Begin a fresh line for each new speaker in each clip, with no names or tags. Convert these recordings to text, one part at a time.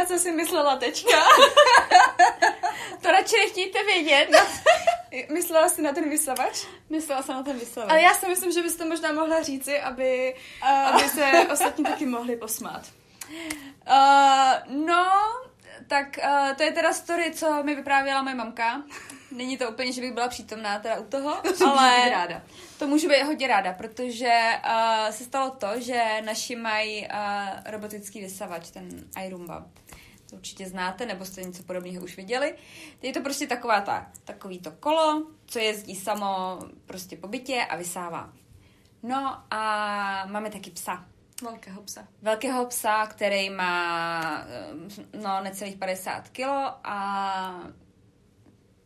na co si myslela teďka.
to radši nechtějte vědět.
myslela jsi na ten vysavač?
Myslela jsem na ten vysavač.
Ale já si myslím, že byste možná mohla říci, aby, uh... aby se ostatní taky mohli posmát.
Uh, no, tak uh, to je teda story, co mi vyprávěla moje mamka. Není to úplně, že bych byla přítomná teda u toho,
to ale ráda.
to můžu být hodně ráda, protože uh, se stalo to, že naši mají uh, robotický vysavač, ten iRumba. To určitě znáte, nebo jste něco podobného už viděli. Je to prostě taková ta, takový to kolo, co jezdí samo prostě po bytě a vysává. No a máme taky psa.
Velkého psa.
Velkého psa, který má no necelých 50 kilo a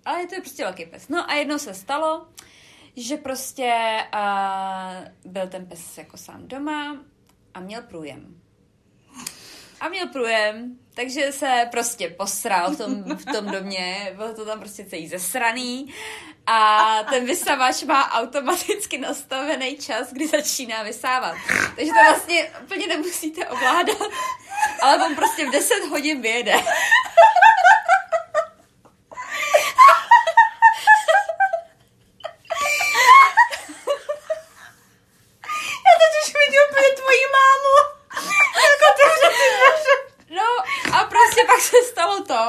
ale je to prostě velký pes. No a jednou se stalo, že prostě uh, byl ten pes jako sám doma a měl průjem. A měl průjem, takže se prostě posral v tom, v tom domě, bylo to tam prostě celý zesraný a ten vysavač má automaticky nastavený čas, kdy začíná vysávat. Takže to vlastně úplně nemusíte ovládat, ale on prostě v 10 hodin vyjede.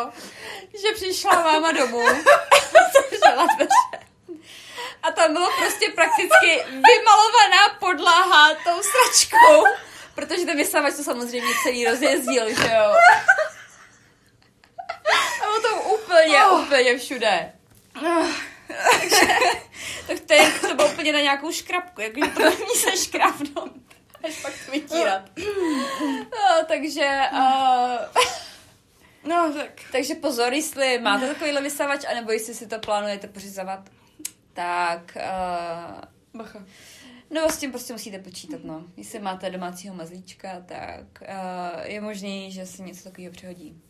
To, že přišla máma domů, dveře. A tam bylo prostě prakticky vymalovaná podlaha tou sračkou, protože ten vysavač to samozřejmě celý rozjezdil, že jo. A bylo to úplně, oh. úplně všude. Takže, tak to, je, to bylo úplně na nějakou škrabku, jakože to není se škrabnout, až pak to vytírat. No, takže... Uh,
No, tak.
Takže pozor, jestli máte takovýhle vysavač, anebo jestli si to plánujete pořizovat, tak... Uh,
Bacha.
No s tím prostě musíte počítat, no. Jestli máte domácího mazlíčka, tak uh, je možný, že se něco takového přehodí.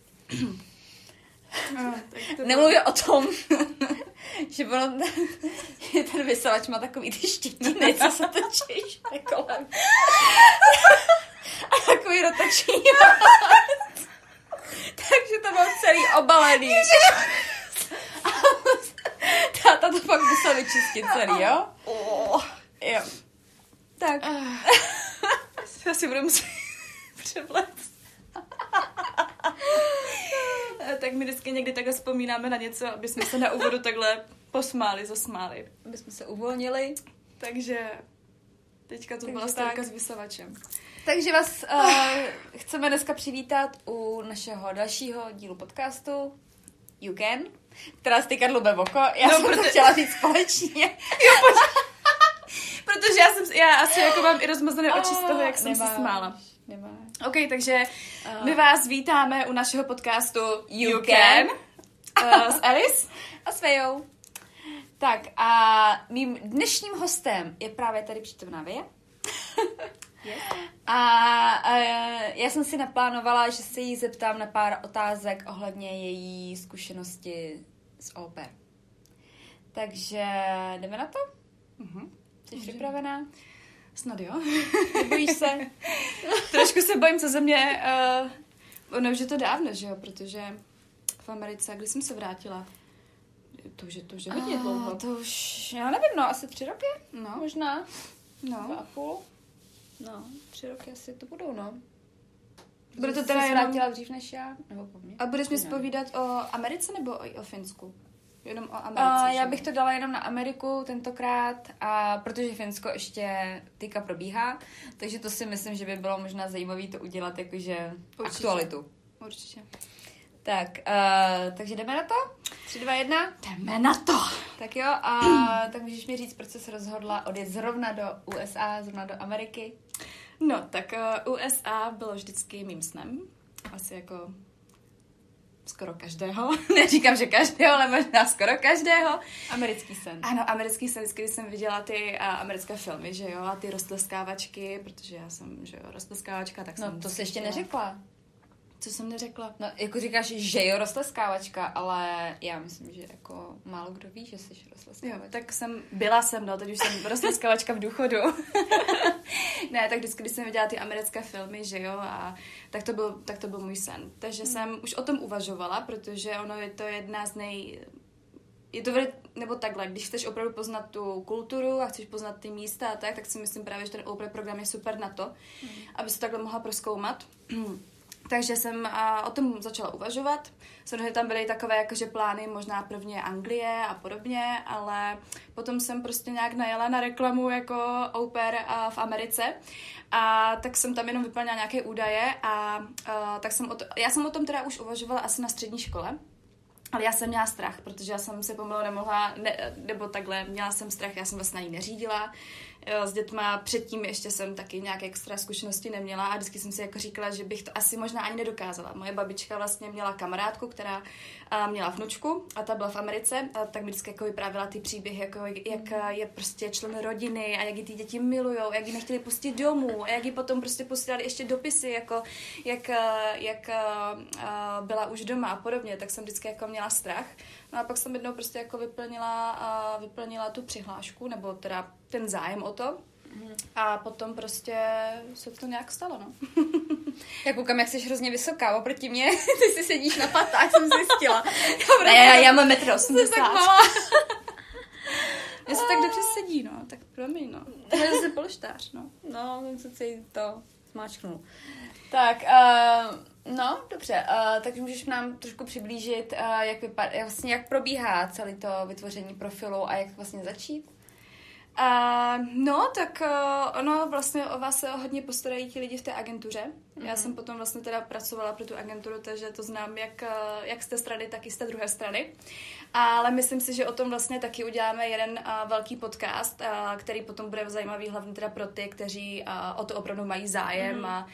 No, Nemluvím o tom, že ono, ten vysavač má takový ty štětiny, co se točí kolem. A takový rotační Takže to bylo celý obalený. Táta to pak musel vyčistit celý, jo? Jo. Tak.
Já si budu muset převlet. tak my vždycky někdy takhle vzpomínáme na něco, aby jsme se na úvodu takhle posmáli, zasmáli.
Aby jsme se uvolnili.
Takže teďka to byla stárka s vysavačem.
Takže vás uh, chceme dneska přivítat u našeho dalšího dílu podcastu You Can, která stykadlo oko. Já no, jsem proto... to chtěla říct společně. jo,
Protože já jsem, já asi jako mám i rozmazané oči z toho, jak jsem se smála. Nemá. OK, takže uh. my vás vítáme u našeho podcastu
You, you Can,
can. Uh, s Alice
a s Fejou. Tak a mým dnešním hostem je právě tady přítomná Veja. A, a já jsem si naplánovala, že se jí zeptám na pár otázek ohledně její zkušenosti s oper. Takže jdeme na to?
Uh-huh.
Jsi Může. připravená?
Snad jo.
Nebojíš se?
Trošku se bojím, co ze mě... Uh, ono už je to dávno, že jo, protože v Americe, když jsem se vrátila, to už je, to už je hodně dlouho.
To už, já nevím, no, asi tři roky?
No.
Možná.
No.
Dva a půl. No, tři roky asi to budou, no.
Bude to teda jenom...
vrátila dřív než já? Nebo po mně?
A budeš mi zpovídat o Americe nebo o, o Finsku? Jenom o Americe.
Uh, já bych to dala jenom na Ameriku tentokrát, a protože Finsko ještě týka probíhá, takže to si myslím, že by bylo možná zajímavé to udělat jakože Určitě. aktualitu.
Určitě.
Tak, uh, takže jdeme na to? 3, 2, 1?
Jdeme na to!
Tak jo, a tak můžeš mi říct, proč jsi se rozhodla odjet zrovna do USA, zrovna do Ameriky?
No, tak uh, USA bylo vždycky mým snem. Asi jako skoro každého. Neříkám, že každého, ale možná skoro každého.
Americký sen.
Ano, americký sen, když jsem viděla ty uh, americké filmy, že jo, a ty rostleskávačky, protože já jsem, že jo, rostleskávačka, tak
no,
jsem...
to jsi ještě neřekla.
Co jsem neřekla?
No, jako říkáš, že jo, rostleskávačka, ale já myslím, že jako málo kdo ví, že jsi rostleskávačka.
Jo, tak jsem, byla jsem, no, teď už jsem rostleskávačka v důchodu. Ne, tak vždycky, když jsem viděla ty americké filmy, že jo, a tak to byl, tak to byl můj sen. Takže hmm. jsem už o tom uvažovala, protože ono je to jedna z nej... Je to veli... nebo takhle, když chceš opravdu poznat tu kulturu a chceš poznat ty místa a tak, tak si myslím právě, že ten Oprah program je super na to, hmm. aby se takhle mohla proskoumat. Takže jsem o tom začala uvažovat. Samozřejmě tam byly takové jakože plány, možná prvně Anglie a podobně, ale potom jsem prostě nějak najela na reklamu jako au pair v Americe. A tak jsem tam jenom vyplnila nějaké údaje a, a tak jsem o to, já jsem o tom teda už uvažovala asi na střední škole. Ale já jsem měla strach, protože já jsem se pomalu nemohla, ne, nebo takhle, měla jsem strach, já jsem vlastně na ní neřídila, s dětma. Předtím ještě jsem taky nějaké extra zkušenosti neměla a vždycky jsem si jako říkala, že bych to asi možná ani nedokázala. Moje babička vlastně měla kamarádku, která měla vnučku a ta byla v Americe a tak mi vždycky jako vyprávěla ty příběhy, jako jak je prostě člen rodiny a jak ji ty děti milují, jak ji nechtěli pustit domů a jak ji potom prostě posílali ještě dopisy, jako jak, jak byla už doma a podobně, tak jsem vždycky jako měla strach. No a pak jsem jednou prostě jako vyplnila, a vyplnila tu přihlášku, nebo teda ten zájem o to. A potom prostě se to nějak stalo, no.
Já koukám, jak jsi hrozně vysoká oproti mě. Ty si sedíš na patách, jsem zjistila.
Já, ne, já, já mám metr 80.
tak malá.
Mně se tak dobře sedí, no. Tak promiň, no. To je zase polštář, no.
No, jsem se to smáčknul. Tak, uh, no, dobře, uh, takže můžeš nám trošku přiblížit, uh, jak, vypad, jak, vlastně, jak probíhá celé to vytvoření profilu a jak vlastně začít?
Uh, no, tak uh, ono vlastně o vás se hodně postarají ti lidi v té agentuře. Mm-hmm. Já mhm. jsem potom vlastně teda pracovala pro tu agenturu, takže to znám jak, uh, jak z té strany, tak i z té druhé strany. Ale myslím si, že o tom vlastně taky uděláme jeden uh, velký podcast, uh, který potom bude zajímavý hlavně teda pro ty, kteří uh, o to opravdu mají zájem mm-hmm. a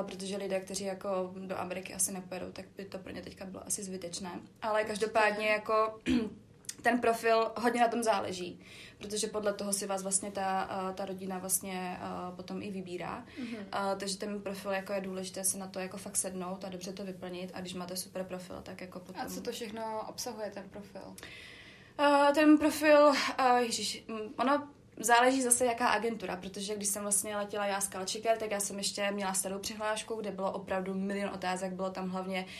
Uh, protože lidé, kteří jako do Ameriky asi nepojedou, tak by to pro ně teďka bylo asi zbytečné. Ale každopádně jako ten profil hodně na tom záleží protože podle toho si vás vlastně ta, ta rodina vlastně potom i vybírá. Mm-hmm. Takže ten profil jako je důležité se na to jako fakt sednout a dobře to vyplnit a když máte super profil, tak jako potom...
A co to všechno obsahuje ten profil?
ten profil, ježiš, ono záleží zase jaká agentura, protože když jsem vlastně letěla já z Kalčiker, tak já jsem ještě měla starou přihlášku, kde bylo opravdu milion otázek, bylo tam hlavně uh,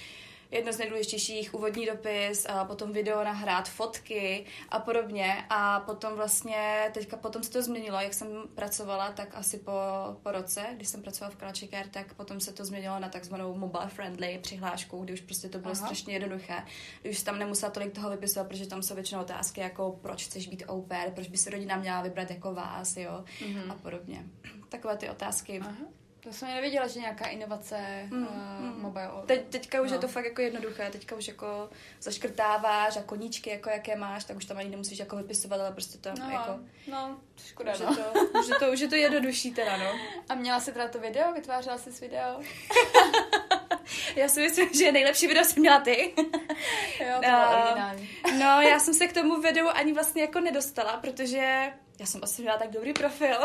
jedno z nejdůležitějších, úvodní dopis, a potom video nahrát, fotky a podobně. A potom vlastně, teďka potom se to změnilo, jak jsem pracovala, tak asi po, po roce, když jsem pracovala v Kalačiker, tak potom se to změnilo na takzvanou mobile friendly přihlášku, kdy už prostě to bylo Aha. strašně jednoduché. Kdy už tam nemusela tolik toho vypisovat, protože tam jsou většinou otázky jako proč chceš být au pair, proč by se rodina měla vybrat jako vás, jo, mm-hmm. a podobně. Takové ty otázky. Aha.
To jsem nevěděla, že nějaká inovace mm, uh, mm. mobile.
Teď, teďka už no. je to fakt jako jednoduché, teďka už jako zaškrtáváš a koníčky, jako jaké máš, tak už tam ani nemusíš jako vypisovat, ale prostě to
no,
jako...
No, škoda,
už
no.
Je to, už, je to, už je to jednodušší teda, no.
A měla jsi teda to video? Vytvářela jsi video?
já si myslím, že nejlepší video jsem měla ty.
jo, to bylo uh, originální.
no, já jsem se k tomu videu ani vlastně jako nedostala, protože já jsem asi měla tak dobrý profil.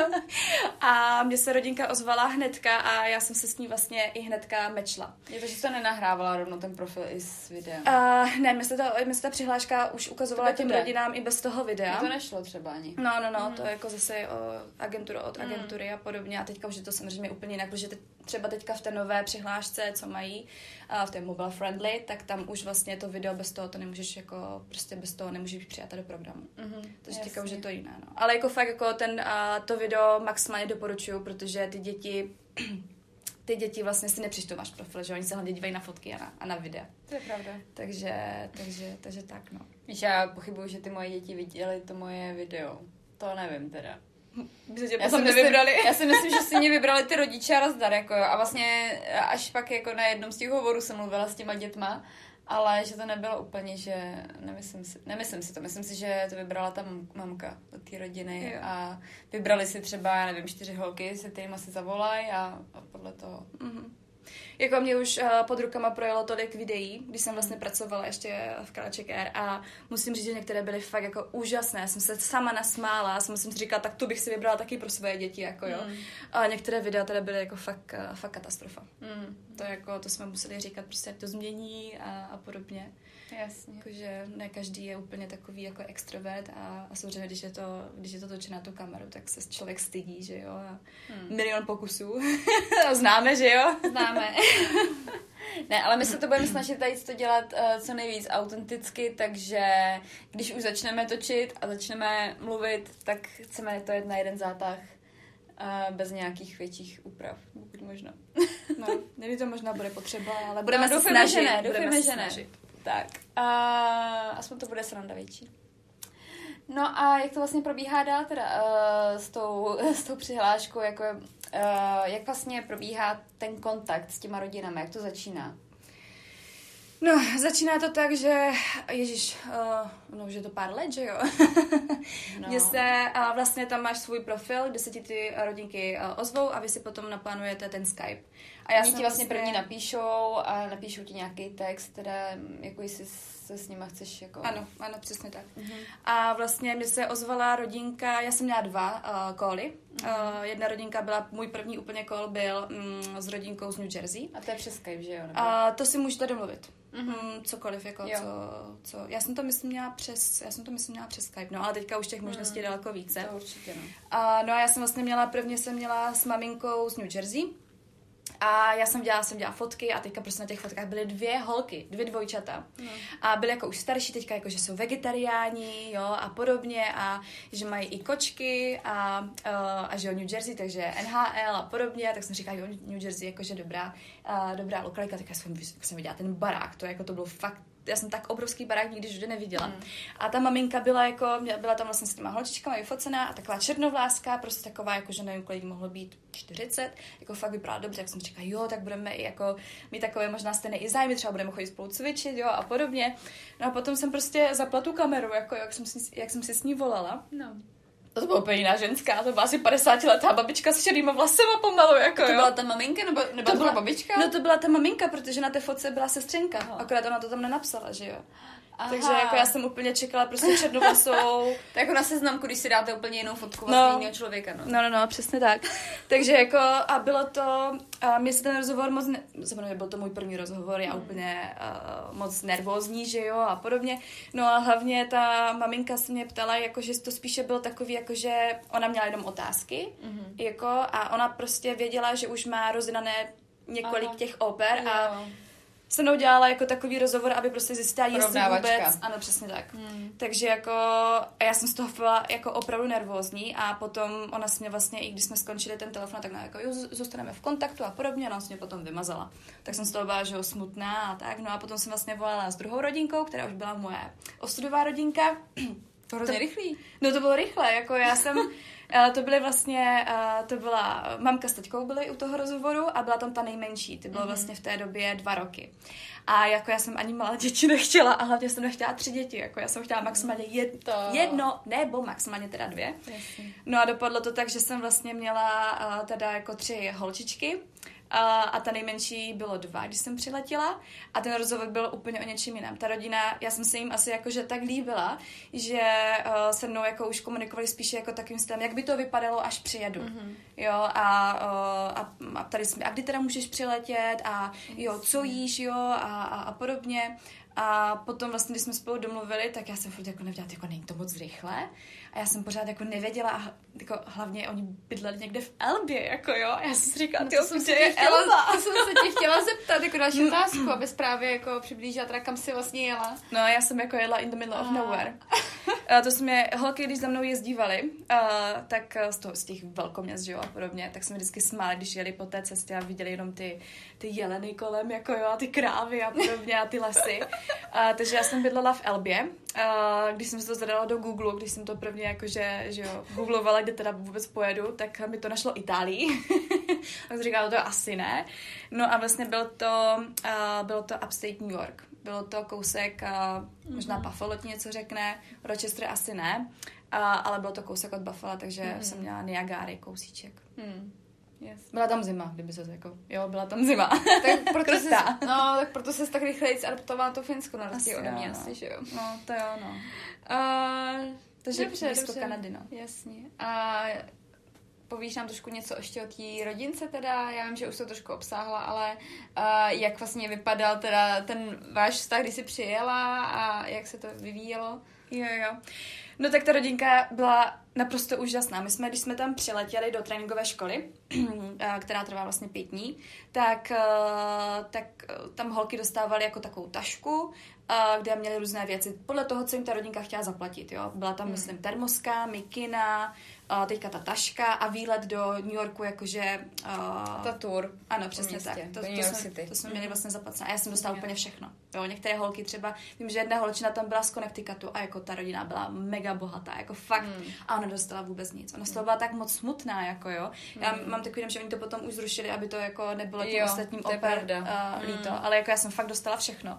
a mě se rodinka ozvala hnedka a já jsem se s ní vlastně i hnedka mečla.
Je to, že jsi nenahrávala rovno ten profil i s videem?
Uh, ne, mi se, se ta přihláška už ukazovala těm rodinám i bez toho videa.
Mě to nešlo třeba ani.
No, no, no, mm. to je jako zase o agenturu od mm. agentury a podobně. A teďka už je to samozřejmě úplně jinak, protože teď, třeba teďka v té nové přihlášce, co mají, uh, v té mobile friendly, tak tam už vlastně to video bez toho to nemůžeš jako, prostě bez toho nemůžeš být přijata do programu. Mm-hmm, Takže jasně. teďka už je to jiné. No. Ale jako fakt jako ten, uh, to video maximálně doporučuju, protože ty děti ty děti vlastně si nepřečtou váš profil, že oni se hlavně dívají na fotky a na, a na videa.
To je pravda.
Takže, takže, takže tak, no.
Víš, já pochybuju, že ty moje děti viděly to moje video. To nevím teda.
By se tě já, si myslím,
já si myslím, že si mě vybrali ty rodiče a rozdar, jako jo. A vlastně až pak jako na jednom z těch hovorů jsem mluvila s těma dětma ale že to nebylo úplně, že nemyslím si, nemyslím si to, myslím si, že to vybrala ta mamka od té rodiny jo. a vybrali si třeba, já nevím, čtyři holky, se kterými si zavolají a, a podle toho. Mm-hmm.
Jako mě už uh, pod rukama projelo tolik videí, když jsem vlastně pracovala ještě v Kalaček Air a musím říct, že některé byly fakt jako úžasné. Jsem se sama nasmála, jsem si říkala, tak tu bych si vybrala taky pro své děti, jako jo. Mm. A některé videa teda byly jako fakt, uh, fakt katastrofa. Mm. To jako, to jsme museli říkat, prostě jak to změní a, a podobně.
Jasně.
Jakože ne každý je úplně takový jako extrovert a, a samozřejmě, když je, to, když je to točené na tu kameru, tak se člověk stydí, že jo. A hmm. Milion pokusů. Známe, že jo?
Známe. ne, ale my se to budeme snažit tady to dělat uh, co nejvíc autenticky, takže když už začneme točit a začneme mluvit, tak chceme to jet na jeden zátah uh, bez nějakých větších úprav, pokud možno.
no, nevím, to možná bude potřeba, ale budeme
no,
se snažit.
Že ne,
budeme
se snažit. Tak, a aspoň to bude sranda větší. No a jak to vlastně probíhá dál teda uh, s, tou, s tou přihláškou, jako, uh, jak vlastně probíhá ten kontakt s těma rodinami, jak to začíná?
No, začíná to tak, že, ježíš, uh, no už je to pár let, že jo? no. Se, uh, vlastně tam máš svůj profil, kde se ti ty rodinky uh, ozvou a vy si potom naplánujete ten Skype.
A já Oni ti vlastně první napíšou a napíšou ti nějaký text, teda jako jestli se s nima chceš jako...
Ano, ano, přesně tak. Uh-huh. A vlastně mi se ozvala rodinka, já jsem měla dva uh, koly. Uh-huh. Uh, jedna rodinka byla, můj první úplně kol byl um, s rodinkou z New Jersey.
A to je přes Skype, že jo?
Nebo? Uh, to si můžete domluvit. Mm-hmm. cokoliv, jako co, co, já jsem to myslím měla přes, já jsem to myslím měla přes Skype, no ale teďka už těch možností je mm. daleko více.
To určitě, no.
A, no a já jsem vlastně měla, prvně jsem měla s maminkou z New Jersey, a já jsem dělala, jsem dělala fotky a teďka prostě na těch fotkách byly dvě holky, dvě dvojčata. No. A byly jako už starší teďka, jako že jsou vegetariáni, jo, a podobně a že mají i kočky a, uh, a že jo, New Jersey, takže NHL a podobně, tak jsem říkala, jo, New Jersey, jakože dobrá, uh, dobrá lokalita, tak jsem, jsem viděla ten barák, to jako to bylo fakt já jsem tak obrovský barák nikdy už neviděla. Mm. A ta maminka byla jako, byla tam vlastně s těma holčičkama vyfocená a taková černovláská, prostě taková, jako že nevím, kolik mohlo být 40, jako fakt vypadala dobře, jak jsem říkala, jo, tak budeme i jako mít takové možná stejné i zájmy, třeba budeme chodit spolu cvičit, jo, a podobně. No a potom jsem prostě zapla tu kameru, jako jak jsem, si, jak jsem si s ní volala. No. To byla úplně jiná ženská, to byla asi 50 letá babička s šedýma vlasema pomalu, jako
To jo. byla ta maminka, nebo, nebo to byla babička?
No to byla ta maminka, protože na té fotce byla sestřenka, Aha. akorát ona to tam nenapsala, že jo. Aha. Takže jako já jsem úplně čekala prostě černovlasou.
tak jako na seznamku, když si dáte úplně jinou fotku vlastně no. jiného člověka, no.
No, no, no, přesně tak. Takže jako a bylo to, a mě se ten rozhovor moc, ne, samozřejmě byl to můj první rozhovor, já hmm. úplně uh, moc nervózní, že jo, a podobně. No a hlavně ta maminka se mě ptala, jako, že to spíše byl takový, jako, že ona měla jenom otázky, mm-hmm. jako, a ona prostě věděla, že už má rozdané několik Aha. těch oper jo. Se mnou dělala jako takový rozhovor, aby prostě zjistila, jestli vůbec... Ano, přesně tak. Hmm. Takže jako a já jsem z toho byla jako opravdu nervózní a potom ona se mě vlastně, i když jsme skončili ten telefon, tak no, jako jo, zůstaneme v kontaktu a podobně, ona se mě potom vymazala. Tak jsem z toho byla, že jo, smutná a tak. No a potom jsem vlastně volala s druhou rodinkou, která už byla moje ostudová rodinka.
To hrozně rychlý.
No to bylo rychle, jako já jsem, to byly vlastně, eh, to byla, mamka s teďkou byly u toho rozhovoru a byla tam ta nejmenší, ty bylo mm-hmm. vlastně v té době dva roky. A jako já jsem ani malé děti nechtěla a hlavně jsem nechtěla tři děti, jako já jsem chtěla maximálně jed, to... jedno nebo maximálně teda dvě. Jasně. No a dopadlo to tak, že jsem vlastně měla uh, teda jako tři holčičky a, a ta nejmenší bylo dva, když jsem přiletěla a ten rozhovor byl úplně o něčím jiném. Ta rodina, já jsem se jim asi jakože tak líbila, že uh, se mnou jako už komunikovali spíše jako takovým stylem, jak by to vypadalo, až přijedu. Mm-hmm. Jo, a, uh, a, a tady jsme, a kdy teda můžeš přiletět a jo, co jíš, jo, a, a, a podobně. A potom vlastně, když jsme spolu domluvili, tak já jsem furt jako nevěděla, jako není to moc rychle. A já jsem pořád jako nevěděla, a jako hlavně oni bydleli někde v Elbě, jako jo. A já jsem si říkala,
no, to jsem se je chtěla, Elba. To jsem se tě chtěla zeptat, jako další otázku, aby právě jako přiblížila teda, kam si vlastně jela.
No, já jsem jako jela in the middle of nowhere. A to jsme holky, když za mnou jezdívali, uh, tak z, toho, z těch velkoměst, že jo, a podobně, tak jsme vždycky smáli, když jeli po té cestě a viděli jenom ty, ty jeleny kolem, jako jo, a ty krávy a podobně a ty lesy. Uh, takže já jsem bydlela v Elbě Uh, když jsem se to zadala do Google, když jsem to prvně jakože, že jo, googlovala, kde teda vůbec pojedu, tak mi to našlo Itálii. tak jsem říkala, to asi ne. No a vlastně bylo to, uh, bylo to upstate New York. Bylo to kousek, uh, možná Buffalo ti něco řekne, Rochester asi ne, uh, ale bylo to kousek od Buffalo, takže mm-hmm. jsem měla Niagara kousíček. Mm. Yes. Byla tam zima, kdyby se jako, jo, byla tam zima.
tak proto jsi, no, tak proto se tak rychle adaptovala to Finsko na rozdíl ode mě, asi, že jo.
No, to jo, no. Uh, takže dobře, dobře. Kanady, no.
Jasně. A povíš nám trošku něco ještě o té rodince teda, já vím, že už to trošku obsáhla, ale uh, jak vlastně vypadal teda ten váš vztah, když jsi přijela a jak se to vyvíjelo?
Jo, jo. No tak ta rodinka byla naprosto úžasná. My jsme, když jsme tam přiletěli do tréninkové školy, která trvá vlastně pět dní, tak, tak tam holky dostávaly jako takovou tašku, kde měly různé věci podle toho, co jim ta rodinka chtěla zaplatit. Jo? Byla tam, hmm. myslím, termoska, mikina, uh, teďka ta taška a výlet do New Yorku, jakože...
Uh, ta tour.
Ano, přesně tak. To, to, jsme, City. to jsme měli mhm. vlastně zaplacené. A já jsem dostala yeah. úplně všechno. Jo, některé holky třeba, vím, že jedna holčina tam byla z Connecticutu a jako ta rodina byla mega bohatá, jako fakt. Hmm. A ona dostala vůbec nic. Ona z toho byla tak moc smutná, jako jo. Já hmm. mám takový, že oni to potom už zrušili, aby to jako nebylo tím ostatním oper uh, líto. Hmm. Ale jako já jsem fakt dostala všechno.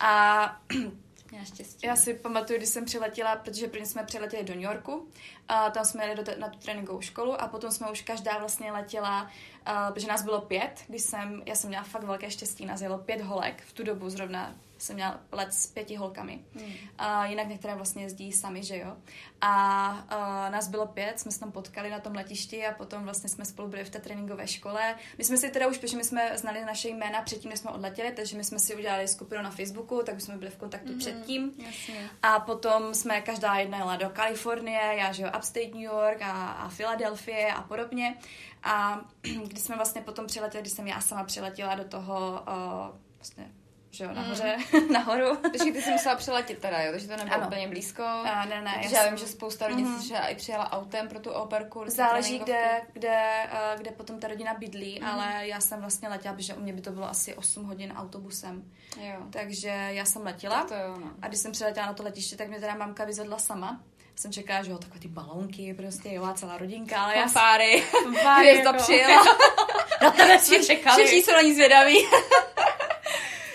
A
Měla štěstí.
Já si pamatuju, když jsem přiletěla, protože prvně jsme přiletěli do New Yorku, a tam jsme jeli do te- na tu tréninkovou školu a potom jsme už každá vlastně letěla, uh, protože nás bylo pět, když jsem, já jsem měla fakt velké štěstí, nás jelo pět holek v tu dobu zrovna jsem měla let s pěti holkami. Hmm. A jinak některé vlastně jezdí sami, že jo. A, a nás bylo pět, jsme se tam potkali na tom letišti a potom vlastně jsme spolu byli v té tréninkové škole. My jsme si teda už, protože my jsme znali naše jména předtím, než jsme odletěli, takže my jsme si udělali skupinu na Facebooku, tak už jsme byli v kontaktu hmm. předtím.
Jasně.
A potom jsme každá jedna jela do Kalifornie, já že jo, Upstate New York a, a Filadelfie a podobně. A když jsme vlastně potom přiletěli, když jsem já sama přiletěla do toho uh, vlastně že jo, nahoře, mm. nahoru.
Takže ty jsi musela přiletět teda, jo, takže to nebylo ano. úplně blízko.
A, ne, ne.
Já, já vím, že spousta lidí mm. třeba i přijela autem pro tu operku.
Záleží, kde, kde, uh, kde potom ta rodina bydlí, mm. ale já jsem vlastně letěla, protože u mě by to bylo asi 8 hodin autobusem.
Jo.
Takže já jsem letěla.
To jo, no.
A když jsem přiletěla na to letiště, tak mě teda mamka vyzvedla sama jsem čekala, že jo, takové ty balonky, prostě jo, a celá rodinka, ale já...
Fanfáry. Fanfáry,
jako... přijela.
na tebe jsme čekali.
Všichni jsou na ní zvědaví.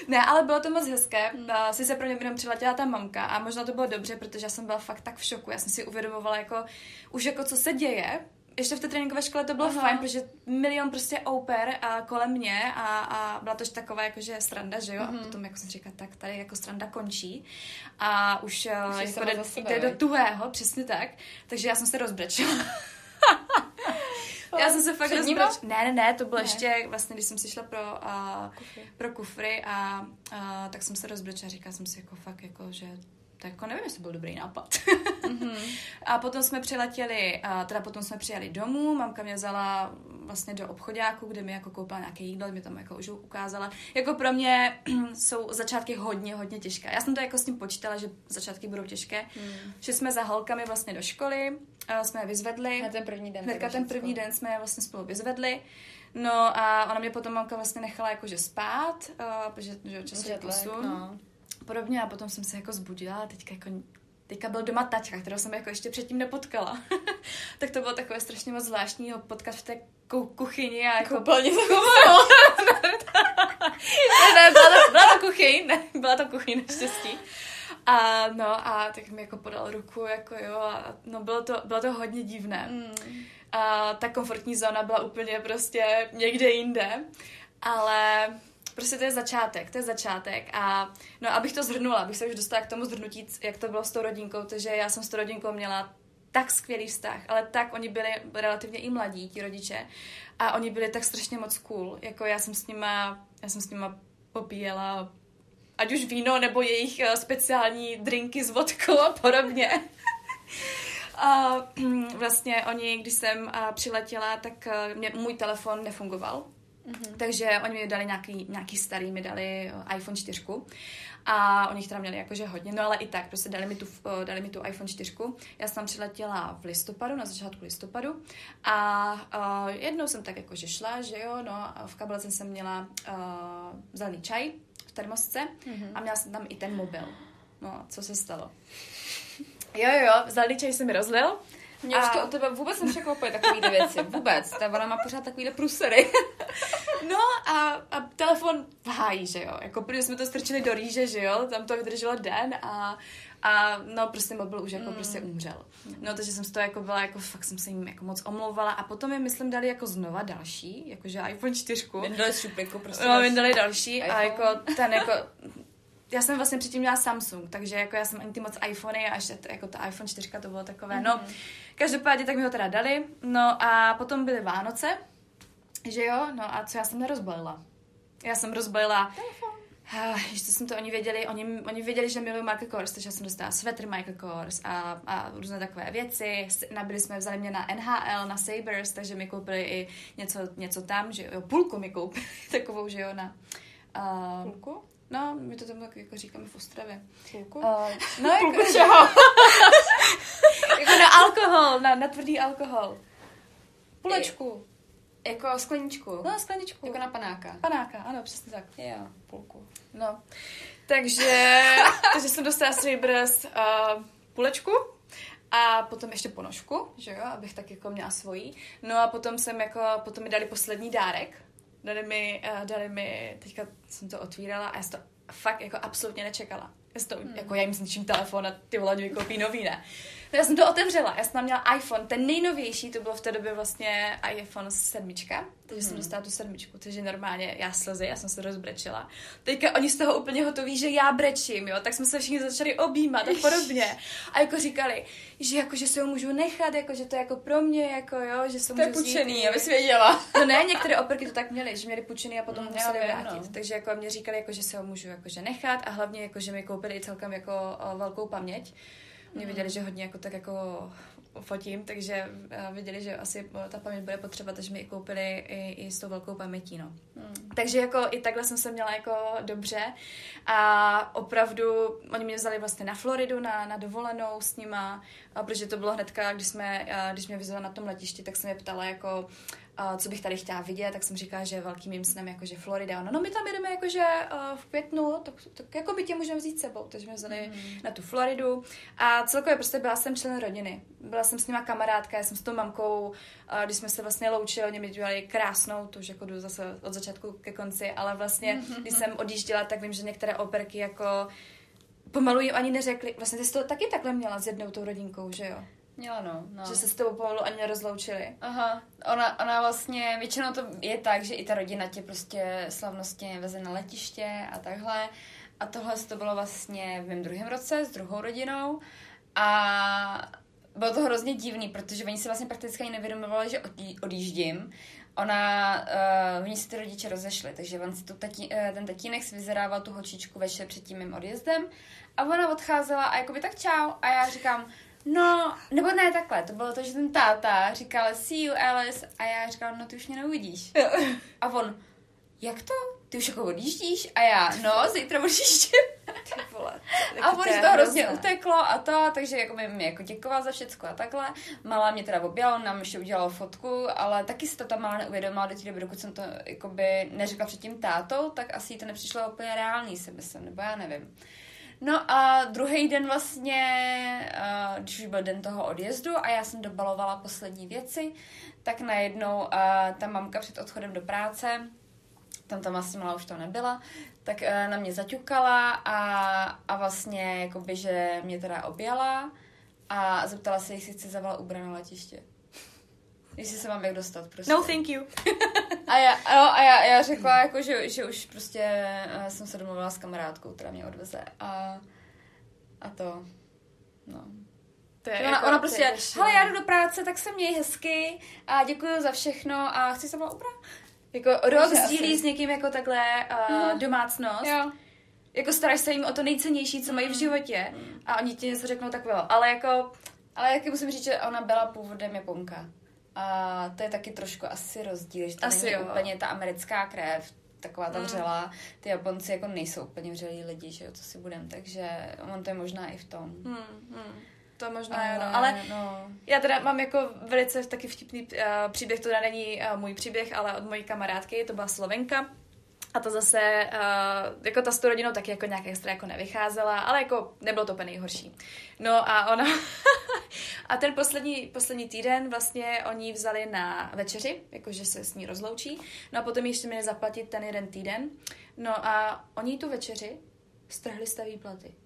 Ne, ale bylo to moc hezké. Hmm. se pro mě jenom přiletěla ta mamka a možná to bylo dobře, protože já jsem byla fakt tak v šoku. Já jsem si uvědomovala jako, už jako co se děje, ještě v té tréninkové škole to bylo Aha. fajn, protože milion prostě oper a kolem mě a, a byla to taková jakože sranda, že jo? Mm-hmm. A mhm. potom jako jsem říkala, tak tady jako sranda končí a už, už jako jde, jde do tuhého, přesně tak. Takže já jsem se rozbrečela. Já jsem se fakt rozbrč... Ne, ne, ne, to bylo ne. ještě vlastně, když jsem si šla pro, uh, kufry. pro kufry a uh, tak jsem se rozbrečela, říkala jsem si jako fakt jako, že to jako nevím, jestli byl dobrý nápad. mm-hmm. A potom jsme přiletěli, a teda potom jsme přijeli domů, mamka mě vzala vlastně do obchodáku, kde mi jako koupila nějaké jídlo, mi tam jako už ukázala. Jako pro mě jsou začátky hodně, hodně těžké. Já jsem to jako s tím počítala, že začátky budou těžké. Mm. Že jsme za holkami vlastně do školy, a jsme je vyzvedli.
Na ten první den.
Hnedka ten první den jsme je vlastně spolu vyzvedli. No a ona mě potom mamka vlastně nechala jakože spát, uh, protože že časový posun. No podobně a potom jsem se jako zbudila a teďka jako teďka byl doma taťka, kterou jsem jako ještě předtím nepotkala. tak to bylo takové strašně moc zvláštní ho potkat v té kuchyni a jako...
Koupelně to
ne, byla to, byla to kuchyň, ne, byla to kuchyň naštěstí. A no a tak mi jako podal ruku, jako jo, a no bylo to, bylo to hodně divné. Mm. A ta komfortní zóna byla úplně prostě někde jinde, ale prostě to je začátek, to je začátek a no abych to zhrnula, abych se už dostala k tomu zhrnutí, jak to bylo s tou rodinkou, takže já jsem s tou rodinkou měla tak skvělý vztah, ale tak oni byli relativně i mladí, ti rodiče, a oni byli tak strašně moc cool, jako já jsem s nima, já jsem s nima popíjela ať už víno, nebo jejich eh, speciální drinky s vodkou a podobně. A vlastně oni, když jsem eh, přiletěla, tak eh, mě, můj telefon nefungoval. Mm-hmm. Takže oni mi dali nějaký, nějaký starý, mi dali iPhone 4 a oni jich teda měli jakože hodně, no ale i tak, prostě dali mi tu, dali mi tu iPhone 4. Já jsem tam přiletěla v listopadu, na začátku listopadu a uh, jednou jsem tak jakože šla, že jo, no a v kabelce jsem měla uh, zelený čaj v termosce mm-hmm. a měla jsem tam i ten mobil. No, co se stalo? Jo, jo, jo, zelený čaj se mi rozlil
mě už to o tebe vůbec nepřekvapuje takovýhle věci. Vůbec. Ta ona má pořád takovýhle prusery.
no a, a telefon v háji, že jo. Jako protože jsme to strčili do rýže, že jo. Tam to vydrželo den a a no prostě mobil už jako mm. prostě umřel. No takže jsem z toho jako byla, jako fakt jsem se jim jako moc omlouvala a potom je myslím dali jako znova další, jakože iPhone 4.
Vyndali šupliku prostě.
No, vyndali další iPhone. a jako ten jako já jsem vlastně předtím měla Samsung, takže jako já jsem ani ty moc iPhony a ještě t- jako ta iPhone 4 to bylo takové, no. Každopádně tak mi ho teda dali, no a potom byly Vánoce, že jo, no a co já jsem nerozbalila? Já jsem rozbalila Ah, Ještě jsem to oni věděli, oni, oni věděli, že miluju Michael Kors, takže já jsem dostala svetr Michael Kors a, a různé takové věci. Nabili jsme, vzali mě na NHL, na Sabres, takže mi koupili i něco, něco tam, že jo, půlku mi koupili, takovou, že jo, na... Uh,
Půlku?
No, my to tam tak jako říkáme v Ostravě.
Půlku?
Uh, no, jako,
Půlku čeho?
jako na alkohol, na, na tvrdý alkohol. Půlečku.
Jako skleničku.
No, skleničku.
Jako na panáka.
Panáka, ano, přesně tak.
Jo, půlku.
No, takže, takže jsem dostala Sabres uh, půlečku a potom ještě ponožku, že jo, abych tak jako měla svojí. No a potom jsem jako, potom mi dali poslední dárek. Dali mi, uh, dali mi, teďka jsem to otvírala a já jsem to fakt jako absolutně nečekala. Já to, hmm. jako já jim zničím telefon a ty vole koupí nový, ne. No já jsem to otevřela, já jsem tam měla iPhone, ten nejnovější, to bylo v té době vlastně iPhone 7, takže jsem dostala tu sedmičku, takže normálně já slzy, já jsem se rozbrečela. Teďka oni z toho úplně hotoví, že já brečím, jo, tak jsme se všichni začali objímat a podobně. A jako říkali, že jako, že se ho můžu nechat, jako, že to je jako pro mě, jako jo, že se
To je
můžu vzít
pučený,
i-
abys věděla.
No ne, některé operky to tak měly, že měly půjčený a potom
Mm,
museli
vím,
vrátit.
no.
Takže jako mě říkali, jako, že se ho můžu jakože nechat a hlavně jako, že mi koupili i celkem jako velkou paměť. Mě viděli, že hodně jako tak jako fotím, takže eh, věděli, že asi eh, ta paměť bude potřeba, takže mi i koupili i, i s tou velkou pamětí, no.
Hmm.
Takže jako i takhle jsem se měla jako dobře a opravdu oni mě vzali vlastně na Floridu na, na dovolenou s nima, a protože to bylo hnedka, když, jsme, a když mě vyzvala na tom letišti, tak se mě ptala jako, co bych tady chtěla vidět, tak jsem říkala, že velkým mým snem jakože Florida. Ono, no my tam jedeme jakože uh, v květnu, tak, tak jako by tě můžeme vzít sebou. Takže mě vzali mm. na tu Floridu a celkově prostě byla jsem člen rodiny. Byla jsem s nima kamarádka, já jsem s tou mamkou, a když jsme se vlastně loučili, oni mi dělali krásnou, to už jako jdu zase od začátku ke konci, ale vlastně, když jsem odjížděla, tak vím, že některé operky jako pomalu jim ani neřekli, vlastně ty jsi to taky takhle měla s jednou tou rodinkou, že jo?
Měla no, no.
Že se s tebou pomalu ani nerozloučili.
Aha, ona, ona vlastně, většinou to je tak, že i ta rodina tě prostě slavnostně veze na letiště a takhle. A tohle to bylo vlastně v mém druhém roce s druhou rodinou a bylo to hrozně divný, protože oni si vlastně prakticky ani nevědomovali, že odjí, odjíždím. Ona, uh, oni si ty rodiče rozešli, takže on si tu tatí, uh, ten tatínek si vyzerával tu holčičku večer před tím mým odjezdem a ona odcházela a jakoby tak čau a já říkám, no, nebo ne takhle, to bylo to, že ten táta říkal see you Alice a já říkám, no ty už mě neuvidíš. A on, jak to? Ty už jako odjíždíš? A já, no, zítra odjíždím.
Vole.
A on toho hrozně uteklo a to, takže jako mi, mi jako děkoval za všecko a takhle. Malá mě teda objala, nám ještě udělal fotku, ale taky si to ta malá neuvědomila do té doby, dokud jsem to jakoby neřekla před tím tátou, tak asi to nepřišlo úplně reálný, si myslím, nebo já nevím. No a druhý den vlastně, uh, když byl den toho odjezdu a já jsem dobalovala poslední věci, tak najednou uh, ta mamka před odchodem do práce, tam ta vlastně malá už to nebyla, tak uh, na mě zaťukala a, a vlastně jakoby, že mě teda objala a zeptala se, jestli chci zavolat Uber na letiště. Jestli se mám jak dostat, prostě.
No thank you.
A já, no, a já, já řekla, jako, že, že už prostě uh, jsem se domluvila s kamarádkou, která mě odveze. A, a to, no.
To je
Ona,
jako,
ona prostě, hele,
no.
já jdu do práce, tak se měj hezky a děkuji za všechno a chci se mnou ubrat.
Jako rok sdílí s někým jako takhle uh, domácnost.
Jo.
Jako staráš se jim o to nejcennější, co mají v životě. A oni ti něco řeknou takového. Ale jako,
Ale jak musím říct, že ona byla původem Japonka. A to je taky trošku asi rozdíl, že to
Asi
není
jo.
úplně ta americká krev, taková ta
Mm.
vřelá. Ty Japonci jako nejsou úplně vřelí lidi, že jo, co si budem, takže on to je možná i v tom.
hmm, hmm, to možná jo, no. Ale
no,
já teda mám jako velice taky vtipný uh, příběh, to teda není uh, můj příběh, ale od mojí kamarádky, to byla Slovenka. A to zase, uh, jako ta s tou rodinou taky jako nějak extra jako nevycházela, ale jako nebylo to úplně nejhorší. No a ona, a ten poslední, poslední týden vlastně oni vzali na večeři, jakože se s ní rozloučí, no a potom ještě měli zaplatit ten jeden týden. No a oni tu večeři strhli z té výplaty.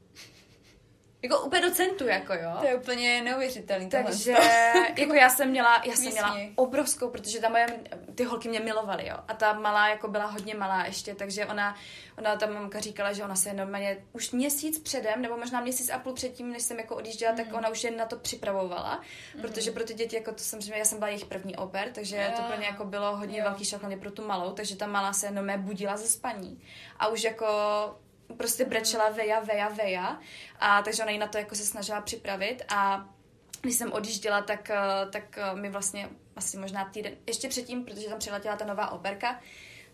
Jako úplně do centu, jako jo.
To je úplně neuvěřitelný.
Takže jako já jsem měla, já jsem měla obrovskou, protože ta moje, ty holky mě milovaly, jo. A ta malá jako byla hodně malá ještě, takže ona, ona ta mamka říkala, že ona se normálně už měsíc předem, nebo možná měsíc a půl předtím, než jsem jako odjížděla, mm. tak ona už jen na to připravovala, mm. protože pro ty děti, jako to samozřejmě, já jsem byla jejich první oper, takže yeah. to pro ně jako bylo hodně yeah. velký šok, pro tu malou, takže ta malá se jenom budila ze spaní. A už jako prostě brečela veja, veja, veja. A takže ona ji na to jako se snažila připravit a když jsem odjížděla, tak, eh, tak eh, mi vlastně asi možná týden, ještě předtím, protože tam přiletěla ta nová operka,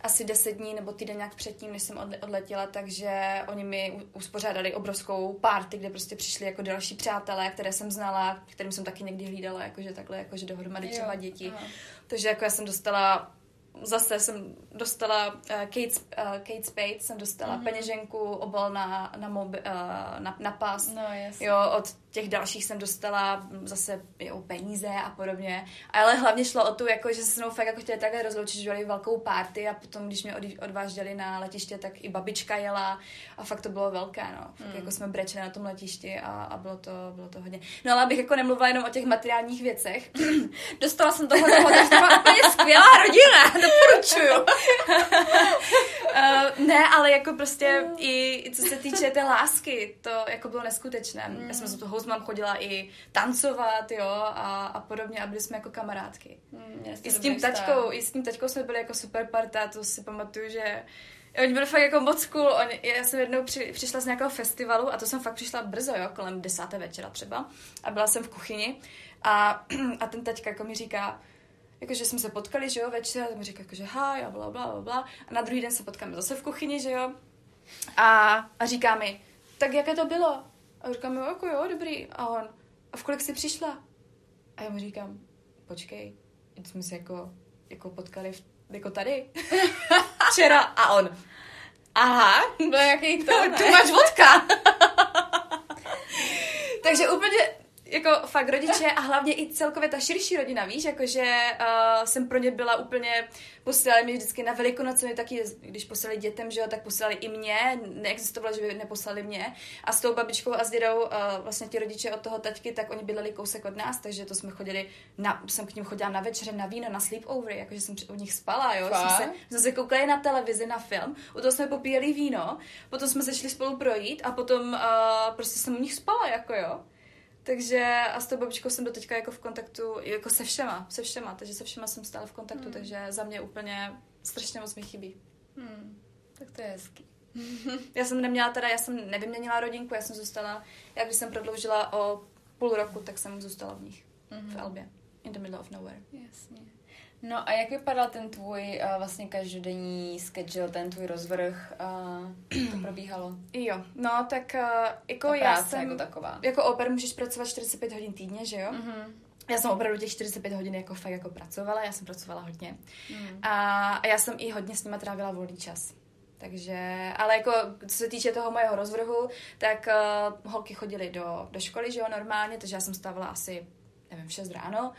asi deset dní nebo týden nějak předtím, než jsem odletěla, takže oni mi uspořádali obrovskou party, kde prostě přišli jako další přátelé, které jsem znala, kterým jsem taky někdy hlídala, jakože takhle, jakože dohromady třeba děti. Aha. Takže jako já jsem dostala zase jsem dostala uh, Kate, uh, Kate Spade, jsem dostala mm-hmm. peněženku, obal na, na, mobi, uh, na, na pas.
No.
Jo, od těch dalších jsem dostala zase jo, peníze a podobně. Ale hlavně šlo o tu, jako, že se se mnou fakt jako chtěli takhle rozloučit, že měli velkou party a potom, když mě od, odvážděli na letiště, tak i babička jela a fakt to bylo velké, no. Fakt mm. jako jsme brečeli na tom letišti a, a bylo, to, bylo to hodně. No ale abych jako nemluvila jenom o těch materiálních věcech.
dostala jsem toho toho, takže to byla úplně skvělá rodina, doporučuju.
uh, ne, ale jako prostě i co se týče té lásky, to jako bylo neskutečné. Mm. Já jsem z toho s mám chodila i tancovat, jo, a, a podobně a byli jsme jako kamarádky. Mm, I s tím taťkou, i s tím taťkou jsme byli jako super parta, to si pamatuju, že Oni byli fakt jako moc cool. Oni, já jsem jednou při, přišla z nějakého festivalu a to jsem fakt přišla brzo, jo, kolem desáté večera třeba. A byla jsem v kuchyni a, a ten taťka jako mi říká, jakože jsme se potkali, že jo, večer, a mi říká, jakože hi a bla, bla, bla, bla. A na druhý den se potkáme zase v kuchyni, že jo. A, a říká mi, tak jaké to bylo? A říkám, jo, jako jo, dobrý. A on, a v kolik jsi přišla? A já mu říkám, počkej, jsme se jako, jako potkali v, jako tady. Včera. A on, aha,
byl jaký to,
tu máš vodka. Takže úplně jako fakt rodiče a hlavně i celkově ta širší rodina, víš, jakože uh, jsem pro ně byla úplně, posílali mi vždycky na velikonoce, mi taky, když poslali dětem, že jo, tak poslali i mě, neexistovalo, že by neposlali mě a s tou babičkou a s dědou, uh, vlastně ti rodiče od toho taťky, tak oni bydleli kousek od nás, takže to jsme chodili, na, jsem k ním chodila na večeře, na víno, na sleepover, jakože jsem u nich spala, jo, jsme se, jsme se koukali na televizi, na film, u toho jsme popíjeli víno, potom jsme se šli spolu projít a potom uh, prostě jsem u nich spala, jako jo. Takže a s tou babičkou jsem do teďka jako v kontaktu, jako se všema, se všema, takže se všema jsem stále v kontaktu, hmm. takže za mě úplně strašně moc mi chybí.
Hmm. Tak to je hezký.
já jsem neměla teda, já jsem nevyměnila rodinku, já jsem zůstala, jak když jsem prodloužila o půl roku, tak jsem zůstala v nich, mm-hmm. v Elbě, in the middle of nowhere.
Jasně. No a jak vypadal ten tvůj uh, vlastně každodenní schedule, ten tvůj rozvrh, uh, to probíhalo?
Jo, no tak uh, jako já jsem... jako taková. Jako oper můžeš pracovat 45 hodin týdně, že jo? Mm-hmm. Já jsem opravdu těch 45 hodin jako fakt jako pracovala, já jsem pracovala hodně. Mm. A já jsem i hodně s nima trávila volný čas. Takže, ale jako, co se týče toho mojeho rozvrhu, tak uh, holky chodily do, do školy, že jo, normálně, takže já jsem stávala asi, nevím, v 6 ráno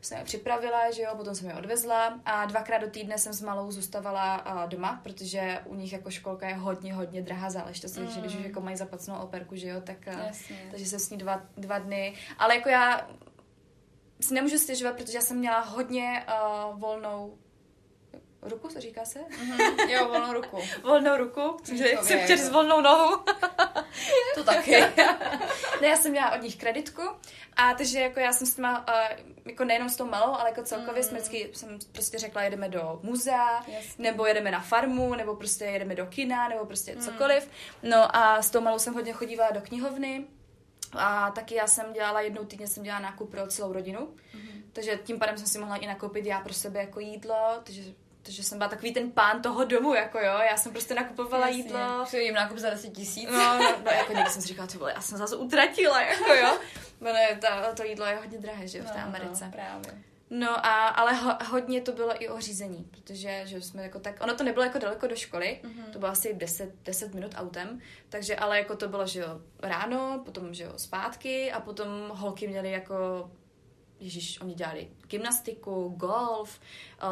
jsem je připravila, že jo, potom jsem je odvezla a dvakrát do týdne jsem s malou zůstávala uh, doma, protože u nich jako školka je hodně, hodně drahá záležitost, mm. takže když už jako mají zaplacenou operku, že jo, tak uh, takže jsem s ní dva, dva dny, ale jako já si nemůžu stěžovat, protože já jsem měla hodně uh, volnou ruku, se říká se?
Mm-hmm. Jo, volnou ruku.
volnou ruku, že jsem chtěl s volnou nohu.
to taky.
ne, já jsem měla od nich kreditku a takže jako já jsem s těma, uh, jako nejenom s tou malou, ale jako celkově mm. jsme vždycky, jsem prostě řekla, jedeme do muzea, Jasně. nebo jedeme na farmu, nebo prostě jedeme do kina, nebo prostě mm. cokoliv. No a s tou malou jsem hodně chodívala do knihovny, a taky já jsem dělala jednou týdně, jsem dělala nákup pro celou rodinu. Mm-hmm. Takže tím pádem jsem si mohla i nakoupit já pro sebe jako jídlo, takže protože jsem byla takový ten pán toho domu, jako jo, já jsem prostě nakupovala Jasně. jídlo.
Že jim nákup za 10 tisíc.
No, no, no, jako někdy jsem si říkala, to já jsem zase utratila, jako jo. No ne, to, to jídlo je hodně drahé, že jo, v té no, Americe.
No, právě.
No a, ale ho, hodně to bylo i o řízení, protože že jsme jako tak, ono to nebylo jako daleko do školy, mm-hmm. to bylo asi 10, 10 minut autem, takže ale jako to bylo, že jo, ráno, potom, že jo, zpátky a potom holky měly jako Ježíš, oni dělali gymnastiku, golf,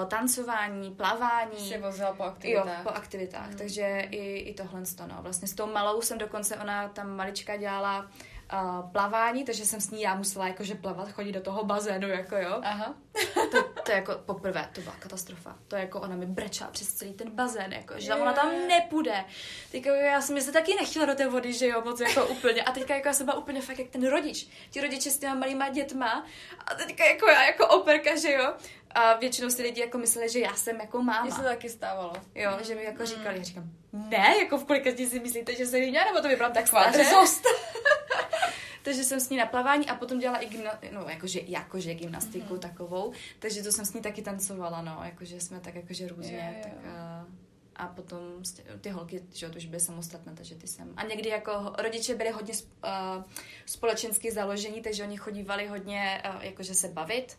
eh, tancování, plavání.
Se vozila po aktivitách.
Jo, po aktivitách, mm. takže i, i tohle to, no. Vlastně s tou malou jsem dokonce, ona tam malička dělala uh, plavání, takže jsem s ní já musela jakože plavat, chodit do toho bazénu, jako jo.
Aha.
To, to je jako poprvé, to byla katastrofa. To je jako ona mi brečela přes celý ten bazén, jako, že tam ona tam nepůjde. Teďka já jsem se taky nechtěla do té vody, že jo, moc jako úplně. A teďka jako já jsem byla úplně fakt jak ten rodič. Ti rodiče s těma malýma dětma. A teďka jako já jako operka, že jo. A většinou si lidi jako mysleli, že já jsem jako máma.
Mně se to taky stávalo.
Jo, že mi jako říkali, já říkám, ne, jako v kolika dní si myslíte, že se jiná, nebo to vypadám tak staře? Takže jsem s ní na plavání a potom dělala i gymna- no, jakože, jakože gymnastiku mm-hmm. takovou, takže to jsem s ní taky tancovala, no, jakože jsme tak jakože různě,
jo.
tak a, a potom ty holky, že to už byly samostatné, takže ty jsem. A někdy jako rodiče byli hodně uh, společensky založení, takže oni chodívali hodně uh, jakože se bavit,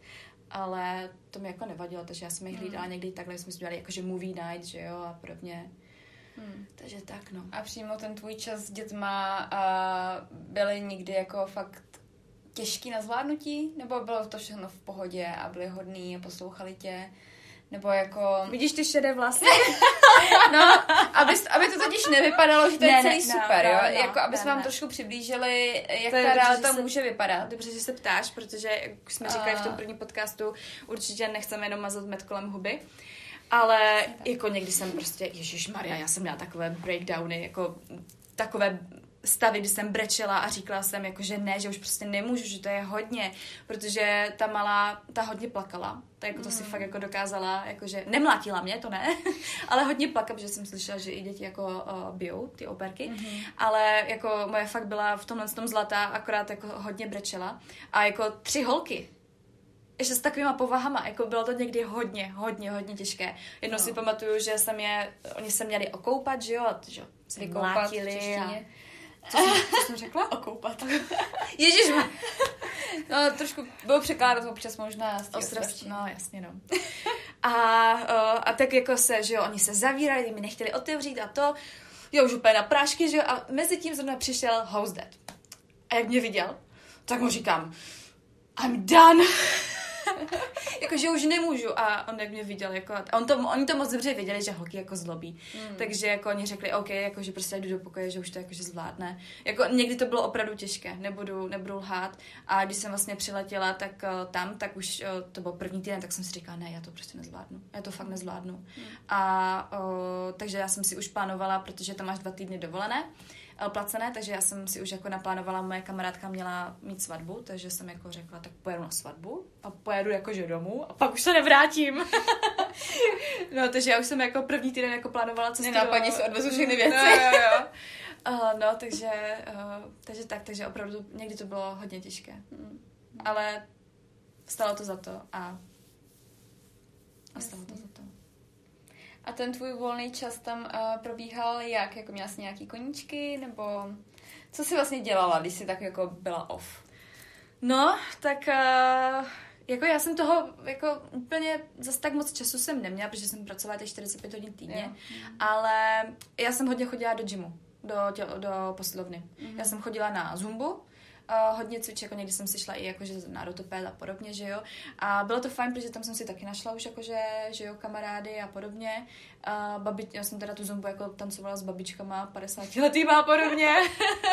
ale to mi jako nevadilo, takže já jsem je hlídala někdy takhle, jsme si dělali jakože movie night, že jo, a podobně.
Hmm.
Takže tak, no.
A přímo ten tvůj čas s dětma a byly nikdy jako fakt těžký na zvládnutí? Nebo bylo to všechno v pohodě a byli hodný a poslouchali tě? Nebo jako...
Vidíš ty šedé vlasy?
No, aby, aby to totiž nevypadalo, že to je
Ne, ne,
celý
no,
super,
no,
jo?
no,
jako, aby
ne,
jsme vám
ne.
trošku přiblížili, jak
To je
ta realita
že se-
může vypadat.
Dobře, že se ptáš, protože, jak jsme říkali v tom prvním podcastu, určitě nechceme jenom mazat med kolem huby. Ale jako někdy jsem prostě, Ježíš Maria, já jsem měla takové breakdowny, jako takové stavy, kdy jsem brečela a říkala jsem, jako, že ne, že už prostě nemůžu, že to je hodně, protože ta malá, ta hodně plakala. Tak jako to si fakt jako dokázala, jakože nemlátila mě, to ne, ale hodně plakala, protože jsem slyšela, že i děti jako uh, bijou ty operky, ale jako moje fakt byla v tomhle tom zlatá, akorát jako hodně brečela. A jako tři holky, ještě s takovýma povahama, jako bylo to někdy hodně, hodně, hodně těžké. Jednou
No.
si pamatuju, že jsem je, oni se měli okoupat, že jo, že jo, se
Vykoupat v
a... Co jsem, co jsem řekla?
Okoupat.
Ježíš,
No, trošku bylo překládat občas možná
Ostravští, no jasně no. A, uh, a tak jako se, že jo, oni se zavírali, mi nechtěli otevřít a to, jo, už úplně na prášky, že jo, a mezi tím zrovna přišel host dad. A jak mě viděl, tak mu říkám, I'm done. jako, že už nemůžu. A on jak mě viděl, jako, a on to, oni to moc dobře věděli, že holky jako zlobí.
Hmm.
Takže jako oni řekli, OK, jako, že prostě jdu do pokoje, že už to jakože zvládne. Jako někdy to bylo opravdu těžké, nebudu, nebudu lhát. A když jsem vlastně přiletěla tak uh, tam, tak už uh, to byl první týden, tak jsem si říkala, ne, já to prostě nezvládnu. Já to fakt nezvládnu. A uh, takže já jsem si už plánovala, protože tam máš dva týdny dovolené, placené, takže já jsem si už jako naplánovala, moje kamarádka měla mít svatbu, takže jsem jako řekla, tak pojedu na svatbu a pojedu jakože domů a pak už se nevrátím. no, takže já už jsem jako první týden jako plánovala cestu
Nenápadně si odvezu všechny věci.
No, jo, jo. Uh, no, takže, uh, takže tak, takže opravdu někdy to bylo hodně těžké.
Mm.
Ale stalo to za to a, a stalo to za to.
A ten tvůj volný čas tam uh, probíhal jak? Jako měla jsi nějaký koníčky, nebo co jsi vlastně dělala, když jsi tak jako byla off?
No, tak uh, jako já jsem toho jako úplně zase tak moc času jsem neměla, protože jsem pracovala těch 45 hodin týdně,
Jo.
ale já jsem hodně chodila do gymu, do, tělo, do posilovny.
Mhm.
Já jsem chodila na zumbu, uh, hodně cviček, jako někdy jsem si šla i jakože na rotopéd a podobně, že jo. A bylo to fajn, protože tam jsem si taky našla už jakože, že jo, kamarády a podobně. Uh, babi, já jsem teda tu zumbu jako tancovala s babičkama 50 letýma a podobně.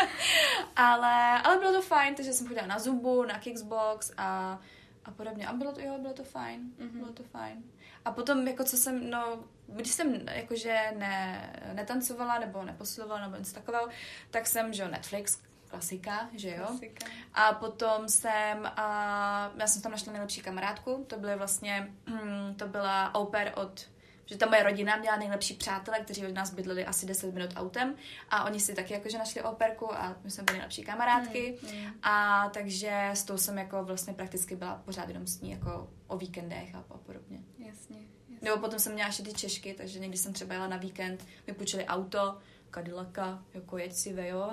ale, ale bylo to fajn, takže jsem chodila na zumbu, na kickbox a, a podobně. A bylo to, jo, bylo to fajn.
Mhm.
Bylo to fajn. A potom, jako co jsem, no, když jsem jakože ne, netancovala nebo neposilovala nebo něco takového, tak jsem, že jo, Netflix, klasika, že jo.
Klasika.
A potom jsem, a já jsem tam našla nejlepší kamarádku, to byly vlastně, hm, to byla au pair od, že ta moje rodina měla nejlepší přátelé, kteří od nás bydleli asi 10 minut autem a oni si taky jakože našli operku a my jsme byli nejlepší kamarádky.
Hmm.
A takže s tou jsem jako vlastně prakticky byla pořád jenom s ní jako o víkendech a, a podobně.
Jasně. jasně.
Nebo potom jsem měla ještě ty Češky, takže někdy jsem třeba jela na víkend, mi půjčili auto, Cadillaca, jako jeď si vejo.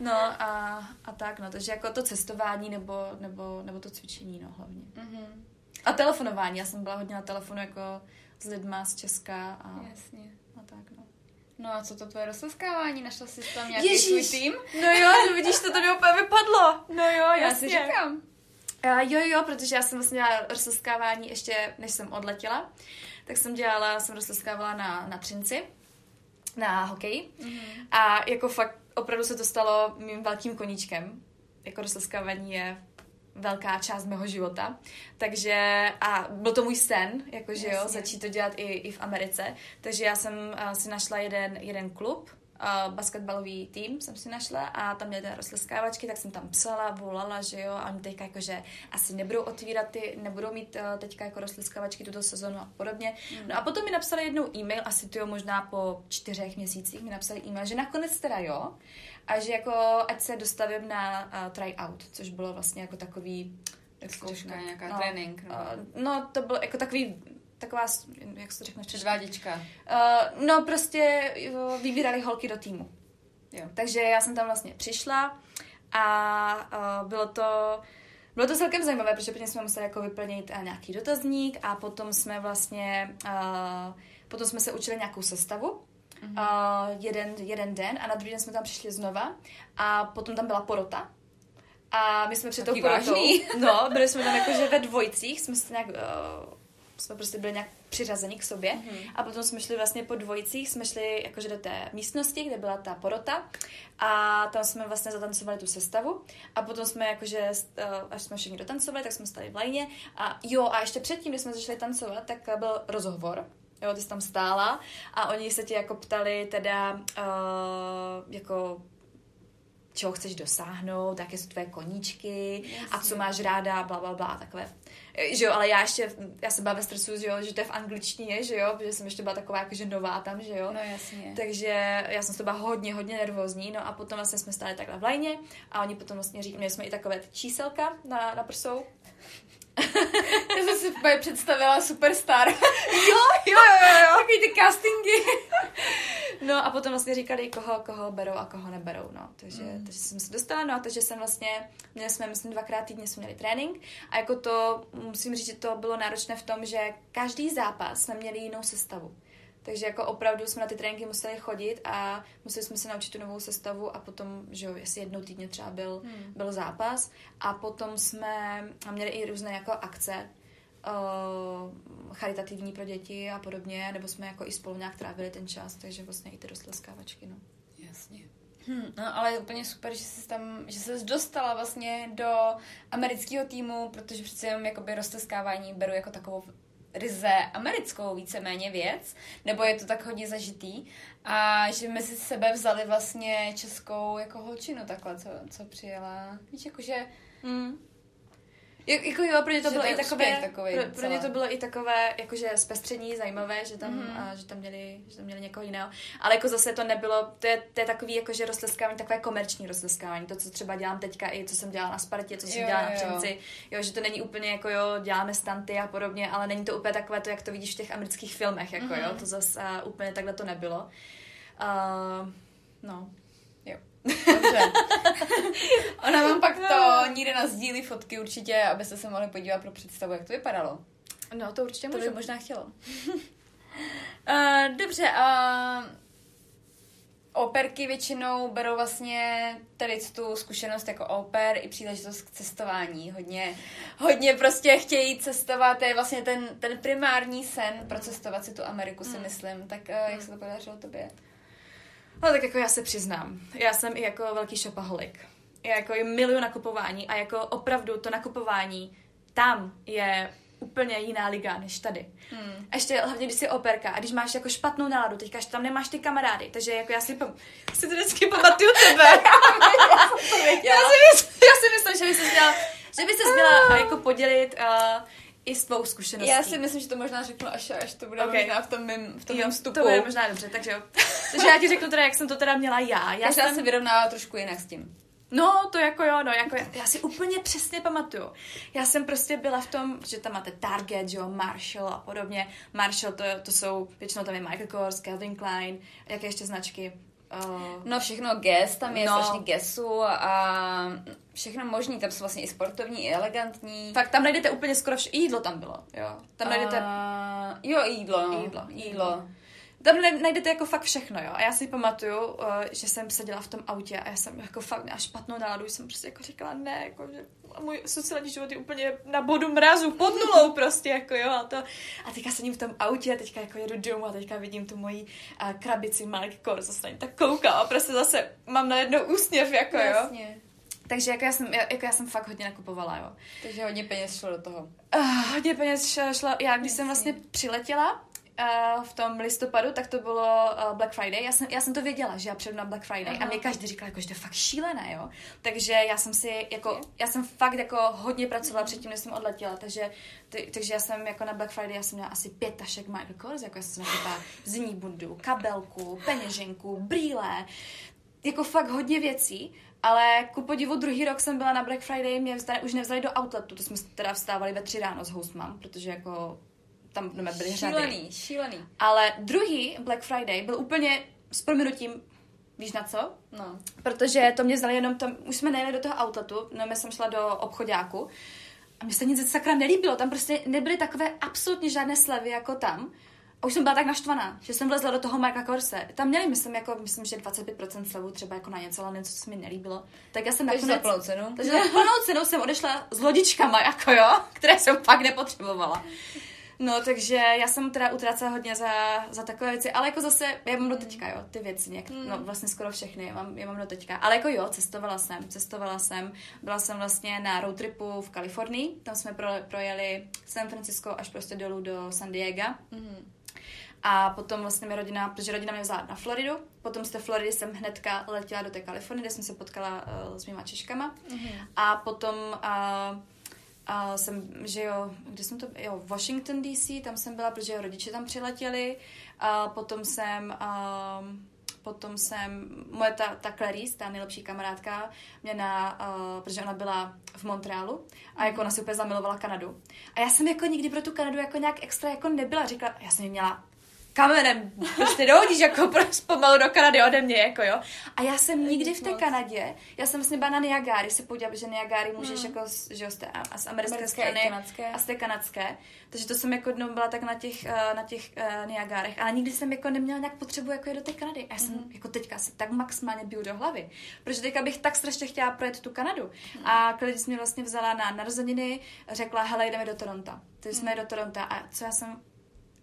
no a, a tak, no, takže jako to cestování nebo, nebo, nebo to cvičení, no hlavně.
Mhm.
A telefonování, já jsem byla hodně na telefonu jako s lidma z Česka a,
Jasně.
a tak, no.
No a co to tvoje rozleskávání? Našla jsi tam nějaký
Ježíš!
svůj tým?
No jo, no vidíš, to mi úplně vypadlo. No jo,
Já si říkám.
A jo, jo, protože já jsem vlastně dělala rozleskávání ještě, než jsem odletěla, tak jsem dělala, jsem rozleskávala na, na Třinci, na hokej.
Mhm.
A jako fakt opravdu se to stalo mým velkým koníčkem. Jako rozleskávání je velká část mého života. Takže a byl to můj sen, jakože jo, začít to dělat i, i v Americe. Takže já jsem uh, si našla jeden, jeden klub, uh, basketbalový tým jsem si našla a tam měli rozleskávačky, tak jsem tam psala, volala, že jo, a oni teďka jakože asi nebudou otvírat ty, nebudou mít uh, teďka jako rozleskávačky tuto sezonu a podobně. Mm. No a potom mi napsali jednou e-mail, asi to jo, možná po čtyřech měsících mi napsali e-mail, že nakonec teda jo, a že jako ať se dostavím na uh, tryout, což bylo vlastně jako takový
Zkouška, nějaká no, trénink. No.
No, to bylo jako takový taková, jak se to řekne?
Předváděčka.
Uh, no prostě uh, vybírali holky do týmu. Jo. Takže já jsem tam vlastně přišla a uh, bylo to bylo to celkem zajímavé, protože prvně jsme museli jako vyplnit uh, nějaký dotazník a potom jsme vlastně uh, potom jsme se učili nějakou sestavu mm-hmm. uh, jeden, jeden den a na druhý den jsme tam přišli znova a potom tam byla porota. A my jsme před tou porotou, no, byli jsme tam jakože ve dvojicích, jsme se nějak, uh, jsme prostě byli nějak přiřazeni k sobě. Mm-hmm. a potom jsme šli vlastně po dvojicích, jsme šli jakože do té místnosti, kde byla ta porota. A tam jsme vlastně zatancovali tu sestavu. A potom jsme jakože, uh, až jsme všichni dotancovali, tak jsme stali v lajně. A jo a ještě předtím, když jsme začali tancovat, tak byl rozhovor jo, ty jsi tam stála. A oni se tě jako ptali teda uh, jako čeho chceš dosáhnout, jaké jsou tvoje koníčky Jasně. a co máš ráda, bla, bla, bla, takové. Že jo, ale já ještě, já se bavím stresu, že jo, že to je v angličtině, že jo, protože jsem ještě byla taková jakože nová tam, že jo.
No jasně.
Takže já jsem to byla hodně, hodně nervózní, no a potom vlastně jsme stáli takhle v lajně a oni potom vlastně říkali, měli jsme i takové číselka na, na prsou,
Já jsem si představila superstar.
jo, jo, jo, jo.
Takový ty castingy.
no a potom vlastně říkali, koho, koho berou a koho neberou, no. Takže, mm. takže jsem se dostala, no a takže jsem vlastně, měli jsme, myslím, dvakrát týdně jsme měli trénink a jako to, musím říct, že to bylo náročné v tom, že každý zápas jsme měli jinou sestavu. Takže jako opravdu jsme na ty tréninky museli chodit a museli jsme se naučit tu novou sestavu a potom, že jo, jestli jednou týdně třeba byl, hmm. byl zápas a potom jsme měli i různé jako akce, uh, charitativní pro děti a podobně, nebo jsme jako i spolu nějak trávili ten čas, takže vlastně i ty roztleskávačky, no.
Jasně. Hmm, no, ale je úplně super, že jsi tam, že jsi dostala vlastně do amerického týmu, protože přece jenom jakoby roztleskávání beru jako takovou ryze americkou víceméně věc, nebo je to tak hodně zažitý a že my si sebe vzali vlastně českou jako holčinu takhle, co, co přijela. Víš, jakože mm.
Jako jo, pro ně to bylo i takové, takový pro, pro ně to bylo i takové, jakože zpestření zajímavé, že tam, mm-hmm. a, že tam měli, že tam měli někoho jiného. Ale jako zase to nebylo, to je, to je takový jakože rozleskávání, takové komerční rozleskávání, to, co třeba dělám teďka i co jsem dělala na Spartě, co jsem jo, dělala na Přemci, jo, že to není úplně jako jo, děláme stanty a podobně, ale není to úplně takové to, jak to vidíš v těch amerických filmech, jako mm-hmm. jo, to zase úplně takhle to nebylo. Uh, no,
Dobře. Ona vám pak to někde na sdílí fotky určitě, abyste se mohli podívat pro představu, jak to vypadalo.
No, to určitě
to můžu. by možná chtělo. uh, dobře, a uh, operky většinou berou vlastně tady tu zkušenost jako oper i příležitost k cestování. Hodně, hodně prostě chtějí cestovat, to je vlastně ten, ten primární sen pro cestovat si tu Ameriku, si hmm. myslím. Tak uh, jak se to podařilo tobě?
Ale tak jako já se přiznám, já jsem i jako velký shopaholic. Já jako i miluju nakupování a jako opravdu to nakupování tam je úplně jiná liga než tady. Hmm. A ještě hlavně, když jsi operka a když máš jako špatnou náladu, teďka že tam nemáš ty kamarády, takže jako já si, pam- si to vždycky pamatuju tebe. já, si myslím, já si myslím, že by se měla, že by se měla jako podělit uh, i s tvou zkušeností.
Já si myslím, že to možná řeknu, až, až to bude okay. možná v tom mým, v tom jo, vstupu.
To bude možná dobře, takže jo. takže já ti řeknu teda, jak jsem to teda měla já.
Já jsem se vyrovnala trošku jinak s tím.
No, to jako jo, no, jako já, já si úplně přesně pamatuju. Já jsem prostě byla v tom, že tam máte Target, jo, Marshall a podobně. Marshall, to, to jsou, většinou tam je Michael Kors, Calvin Klein, jaké ještě značky.
Uh, no všechno Guess, tam je no. strašně Guessu a všechno možný, tam jsou vlastně i sportovní, i elegantní.
Fakt tam najdete úplně skoro vše, jídlo tam bylo, jo. Tam najdete...
Uh, jo, jídlo.
Jídlo. Jídlo. Tam najdete jako fakt všechno, jo. A já si pamatuju, uh, že jsem seděla v tom autě a já jsem jako fakt měla špatnou náladu, jsem prostě jako říkala ne, jako, že můj sociální život je úplně na bodu mrazu, pod nulou prostě, jako jo, a to. A teďka sedím v tom autě a teďka jako jedu domů a teďka vidím tu moji uh, krabici Mark Kors, zase tak koukám a prostě zase mám na jedno úsměv, jako jo.
Jasně.
Takže jako já, jsem, jako já jsem fakt hodně nakupovala, jo.
Takže hodně peněz šlo do toho.
Uh, hodně peněz šlo, šlo já když jsem vlastně přiletěla, uh, v tom listopadu, tak to bylo uh, Black Friday. Já jsem, já jsem to věděla, že já přijdu na Black Friday Aha. a mě každý říkal, jako, že to je fakt šílené, jo. Takže já jsem si, jako, já jsem fakt jako hodně pracovala předtím, než jsem odletěla, takže, ty, takže já jsem jako na Black Friday, já jsem měla asi pět tašek Michael Kors, jako já jsem nakoupila zimní bundu, kabelku, peněženku, brýle, jako fakt hodně věcí. Ale ku podivu druhý rok jsem byla na Black Friday, mě vzali, už nevzali do outletu, to jsme teda vstávali ve tři ráno s hostmam, protože jako tam byly šílený, řady.
Šílený.
Ale druhý Black Friday byl úplně s proměnutím Víš na co?
No.
Protože to mě vzali jenom tam, už jsme nejeli do toho outletu, no já jsem šla do obchodáku a mně se nic sakra nelíbilo, tam prostě nebyly takové absolutně žádné slevy jako tam. A už jsem byla tak naštvaná, že jsem vlezla do toho Marka Korse. Tam měli, myslím, jako, myslím, že 25% slevu třeba jako na něco, ale něco, co se mi nelíbilo. Tak já jsem
takže
nakonec...
za plnou cenu.
Takže za plnou cenu jsem odešla s lodičkama, jako jo, které jsem fakt nepotřebovala. No, takže já jsem teda utrácela hodně za, za takové věci, ale jako zase, já mám do teďka, jo, ty věci, něk, mm. no vlastně skoro všechny, já mám, já mám do teďka. Ale jako jo, cestovala jsem, cestovala jsem, byla jsem vlastně na road tripu v Kalifornii, tam jsme pro, projeli San Francisco až prostě dolů do San Diego. Mm. A potom vlastně mi rodina, protože rodina mě vzala na Floridu, potom z té Floridy jsem hnedka letěla do té Kalifornie, kde jsem se potkala uh, s mýma Češkama. Mm-hmm. A potom uh, a jsem, že jo, kde jsem to, jo, Washington DC, tam jsem byla, protože rodiče tam přiletěli. A potom jsem, a, potom jsem, moje ta, ta Clarice, ta nejlepší kamarádka, mě na, uh, protože ona byla v Montrealu a jako ona si úplně zamilovala Kanadu. A já jsem jako nikdy pro tu Kanadu jako nějak extra jako nebyla. Říkala, já jsem měla kamenem prostě dohodíš jako prostě pomalu do Kanady ode mě, jako jo. A já jsem nikdy v té Kanadě, já jsem vlastně byla na Niagary se podívat, že Niagary můžeš hmm. jako, že jo, z, té, a z americké, americké strany kanadské. a z té kanadské. Takže to jsem jako jednou byla tak na těch, uh, na těch uh, Niagarech, ale nikdy jsem jako neměla nějak potřebu jako jít do té Kanady. A já jsem hmm. jako teďka si tak maximálně biju do hlavy, protože teďka bych tak strašně chtěla projet tu Kanadu. Hmm. A když mě vlastně vzala na narozeniny, řekla, hele, jdeme do Toronto. Takže jsme hmm. do Toronto a co já jsem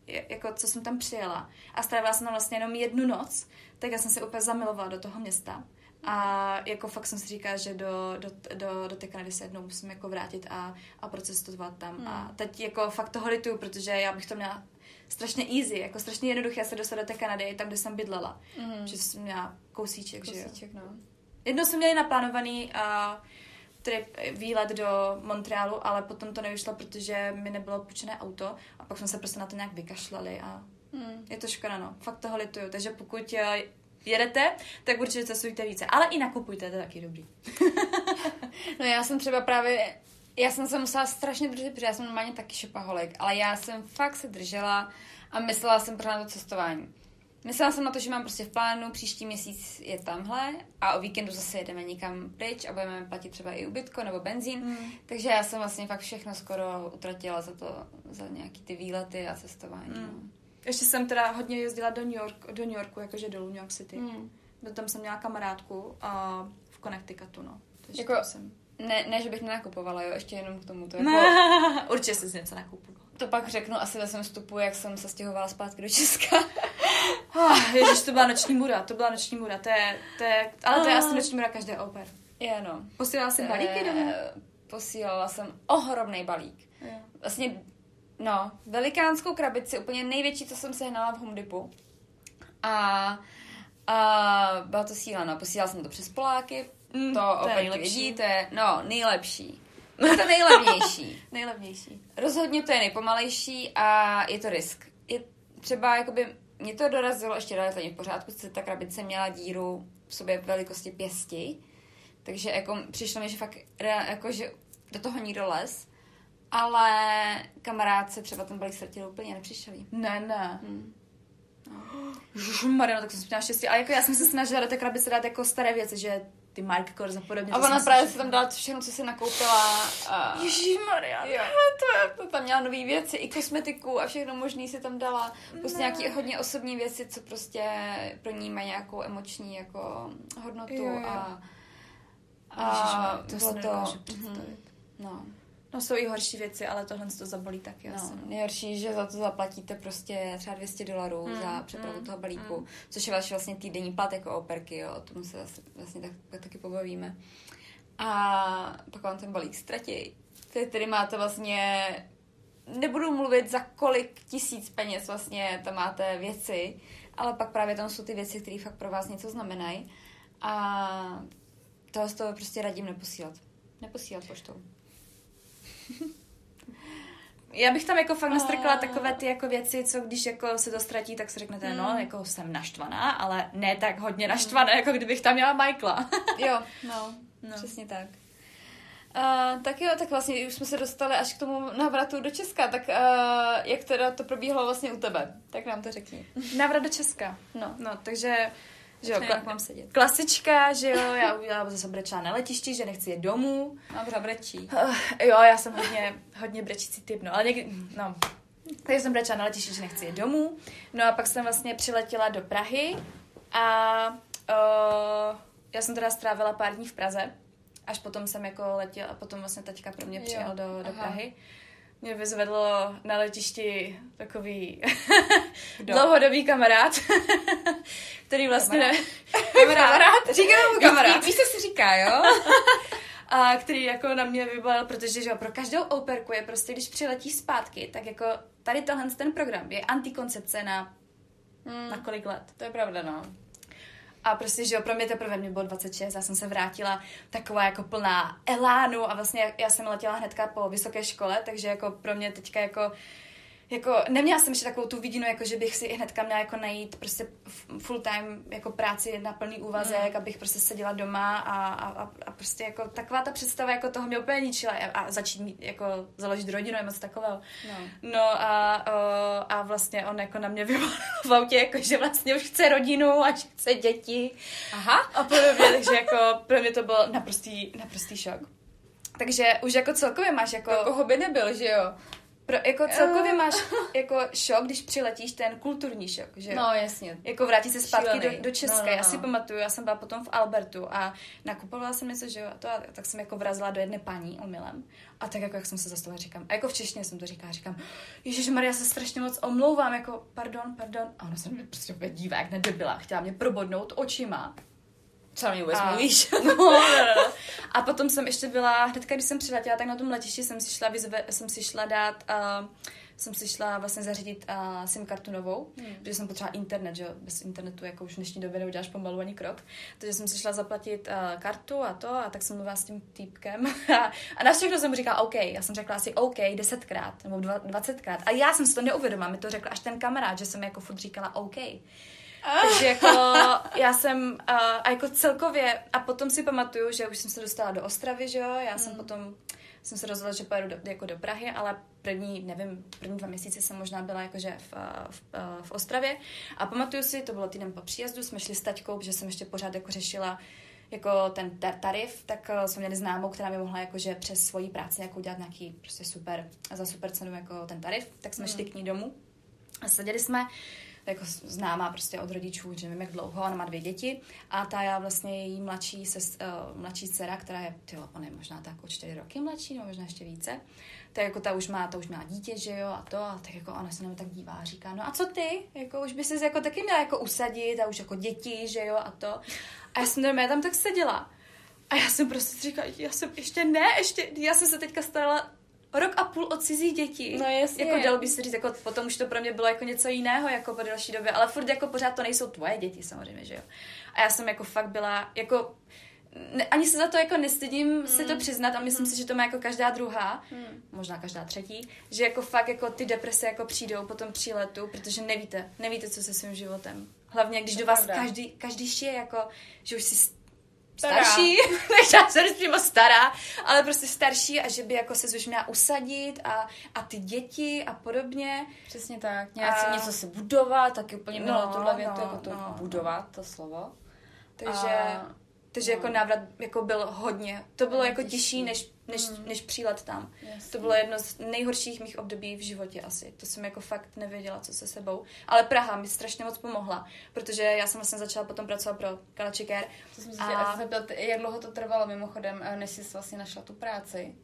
jako co jsem tam přijela a strávila jsem tam vlastně jenom jednu noc, tak já jsem se úplně zamilovala do toho města. A jako fakt jsem si říkala, že do, do, do, do té Kanady se jednou musím jako vrátit a, a procestovat tam. Hmm. A teď jako fakt toho lituju, protože já bych to měla strašně easy, jako strašně jednoduché se dostat do té Kanady, tam, kde jsem bydlela. Hmm. Že jsem měla kousíček, kousíček že jo. No. Jednou jsme měli naplánovaný uh, trip, výlet do Montrealu, ale potom to nevyšlo, protože mi nebylo půjčené auto a pak jsme se prostě na to nějak vykašlali a hmm. je to škoda, no. Fakt toho lituju. Takže pokud eh, jedete, tak určitě cestujte více. Ale i nakupujte, to je taky dobrý.
no já jsem třeba právě, já jsem se musela strašně držet, protože já jsem normálně taky šopaholik, ale já jsem fakt se držela a myslela jsem pořád na to cestování. Myslela jsem na to, že mám prostě v plánu, příští měsíc je tamhle a o víkendu zase jedeme někam pryč a budeme platit třeba i ubytko nebo benzín. Mm. Takže já jsem vlastně fakt všechno skoro utratila za to, za nějaký ty výlety a cestování. Mm. No.
Ještě jsem teda hodně jezdila do New, York, do New Yorku, jakože dolů New York City. Mm. Tam jsem měla kamarádku a v Connecticutu, no.
Takže jako, jsem... ne, ne, že bych nenakupovala, jo, ještě jenom k tomu. To
jako... Určitě si něco nakupovala.
To pak řeknu asi ve svém vstupu, jak jsem se stěhovala zpátky do Česka.
Oh, ježiš, to byla noční mura, to byla noční mura, to je, to je, ale to je asi noční mura každé oper.
Je, no.
Posílala jsem balíky domů?
Posílala jsem ohromný balík. Je. Vlastně, no, velikánskou krabici, úplně největší, co jsem sehnala v Home Depot. A, a byla to síla, no. Posílala jsem to přes Poláky, mm, to, to opět je, no, nejlepší. Je to nejlevnější.
nejlevnější.
Rozhodně to je nejpomalejší a je to risk. Je třeba, jakoby, mě to dorazilo ještě relativně v pořádku, co ta krabice měla díru v sobě velikosti pěsti, takže jako přišlo mi, že fakt jako, že do toho nikdo les, ale kamarádce třeba ten balík ztratil úplně nepřišel.
Ne, ne. Hmm. No. Mariano, tak jsem měla štěstí. A jako já jsem se snažila do té krabice dát jako staré věci, že ty Mark Kors a podobně.
A ona právě si tam dala všechno, co si nakoupila. A...
Ježišmarja.
Jo, to, to tam měla nové věci, i kosmetiku a všechno možný si tam dala. Prostě nějaký hodně osobní věci, co prostě pro ní mají nějakou emoční jako hodnotu
Jo, jo.
a...
Ježišmarja, to
bylo
nedokážu představit.
No,
No jsou i horší věci, ale tohle to zabolí taky
no,
asi.
nejhorší, že za to zaplatíte prostě třeba 200 dolarů
Mm,
za přepravu
mm,
toho balíku,
mm.
což je vaše vlastně týdenní plat jako operky, jo, o tom se zase vlastně tak, tak, taky pobavíme. A pak vám ten balík ztratí. Ty tedy máte vlastně, nebudu mluvit za kolik tisíc peněz vlastně tam máte věci, ale pak právě tam jsou ty věci, které fakt pro vás něco znamenají. A toho z toho prostě radím neposílat. Neposílat poštou.
Já bych tam jako fakt nastrkla
A-
takové ty jako věci, co když jako se to ztratí, tak si řeknete,
Mm.
no, jako jsem naštvaná, ale ne tak hodně naštvaná, jako kdybych tam měla Michaela.
Jo, no,
No.
no. přesně tak. Uh, tak jo, tak vlastně už jsme se dostali až k tomu návratu do Česka, tak uh, jak teda to probíhalo vlastně u tebe? Tak nám to řekni.
Návrat do Česka.
No,
No, takže, že jo, kla-
mám sedět.
klasička, že jo, já udělala zase brečela na letišti, že nechci jet domů.
Mám brečí.
Uh, jo, já jsem hodně, hodně brečící typ, no, ale někdy, no. Takže jsem brečela na letišti, že nechci jet domů. No a pak jsem vlastně přiletěla do Prahy a uh, já jsem teda strávila pár dní v Praze, až potom jsem jako letěla, a potom vlastně teďka pro mě
Jo,
přijel do, do
aha.
Prahy. Mě vyzvedlo na letišti takový
Kdo?
dlouhodobý kamarád, který vlastně...
Kamarád?
Kamarád. kamarád.
Říkáme mu
Kamarád.
Víš, co se říká, jo?
a který jako na mě vybalil, protože že jo, pro každou operku je prostě, když přiletí zpátky, tak jako tady tenhle ten program je antikoncepce na,
Hmm,
na kolik let.
to je pravda, no.
A prostě, že jo, pro mě teprve mě bylo 26, já jsem se vrátila taková jako plná elánu a vlastně já- jsem letěla hnedka po vysoké škole, takže jako pro mě teďka jako jako neměla jsem ještě takovou tu vidinu, jako že bych si hnedka měla jako najít prostě full time jako práci na plný úvazek,
Mm.
abych prostě seděla doma a, a, a, prostě jako taková ta představa jako toho mě úplně ničila a, a začít mít jako založit rodinu nebo něco takového.
no.
No a, o, a vlastně on jako na mě vyvolal v autě, jako že vlastně už chce rodinu a že chce děti
Aha.
a podobně, takže jako pro mě to byl naprostý, naprostý šok. Takže už jako celkově máš jako,
koho by nebyl, že jo?
Pro, jako celkově máš jako šok, když přiletíš ten kulturní šok, že jo?
No, jasně.
Jako vrátit se zpátky do,
Šílený.
do Česka.
No, no,
Já si
no.
pamatuju, já jsem byla potom v Albertu a nakupovala jsem něco, že jo, a to, a tak jsem jako vrazila do jedné paní omylem. A tak jako, jak jsem se zastavila, říkám, a jako v češtině jsem to říkala, říkám, Ježíš Maria, se strašně moc omlouvám, jako, pardon, pardon. A ona se mě prostě dívá, jak nedebila, chtěla mě probodnout očima.
Co mi vůbec
A-
mluvíš?
No, no, no. A potom jsem ještě byla, hnedka když jsem přiletěla, tak na tom letišti jsem si šla, vyzve, jsem si šla dát, uh, jsem si šla vlastně zařídit uh, SIM kartu novou,
Hmm.
protože jsem potřebovala internet, že bez internetu jako už v dnešní době neuděláš pomalu ani krok. Takže jsem si šla zaplatit uh, kartu a to a tak jsem mluvila s tím týpkem a, a na všechno jsem mu říkala OK, já jsem řekla asi OK desetkrát nebo dva- dvacetkrát a já jsem si to neuvědomila, mi to řekl až ten kamarád, že jsem jako furt říkala OK. Takže jako já jsem a, a jako celkově a potom si pamatuju, že už jsem se dostala do Ostravy, že jo, já jsem potom jsem se rozhodla, že pojedu do, jako do Prahy, ale první, nevím, první dva měsíce jsem možná byla jakože v, a, v, a, v Ostravě. A pamatuju si, to bylo týden po příjezdu, jsme šli s taťkou, že jsem ještě pořád jako řešila jako ten tar- tarif, tak uh, jsme měli známou, která mi mohla jakože přes svoji práci jako udělat nějaký prostě super, za super cenu jako ten tarif, tak jsme
Mm.
šli k ní domů. A seděli jsme, jako známá prostě od rodičů, že nevím jak dlouho, ona má dvě děti a ta já vlastně její mladší, ses, uh, mladší dcera, která je, tyjo, ona je možná tak o čtyři roky mladší, nebo možná ještě více, tak jako ta už má, ta už má dítě, že jo, a to, a tak jako ona se na tak dívá a říká, no a co ty, jako už by se jako taky měla jako usadit a už jako děti, že jo, a to. A já jsem normálně tam tak seděla. A já jsem prostě říkala, já jsem ještě ne, ještě, já jsem se teďka starala rok a půl od cizí dětí.
No jasně.
Jako dalo by se říct, jako potom už to pro mě bylo jako něco jiného, jako po delší době, ale furt jako pořád to nejsou tvoje děti samozřejmě, že jo. A já jsem jako fakt byla, jako ne, ani se za to jako nestydím mm. si to přiznat a myslím si, že to má jako každá druhá,
Hmm.
možná každá třetí, že jako fakt jako ty deprese jako přijdou po tom příletu, protože nevíte, nevíte, co se svým životem. Hlavně, když
To
do vás
pravda.
každý, každý šije jako, že už si starší, nechtěla jsem říct přímo stará, ale prostě starší a že by jako se už měla usadit a, a ty děti a podobně.
Přesně tak. Nějak
A-
něco si budovat, taky úplně
No,
tuhle větu,
no,
jako to
no.
budovat, to slovo.
Takže,
A-
Takže
No.
jako návrat jako byl hodně, to bylo
No,
jako těžší než, než,
Mm.
než přílet tam.
Jasný.
To bylo jedno z nejhorších mých období v životě asi. To jsem jako fakt nevěděla, co se sebou. Ale Praha mi strašně moc pomohla, protože já jsem vlastně začala potom pracovat pro Kalačiker.
To jsem se
A-
zeptat, jak dlouho to trvalo mimochodem, eh, než jsi vlastně našla tu práci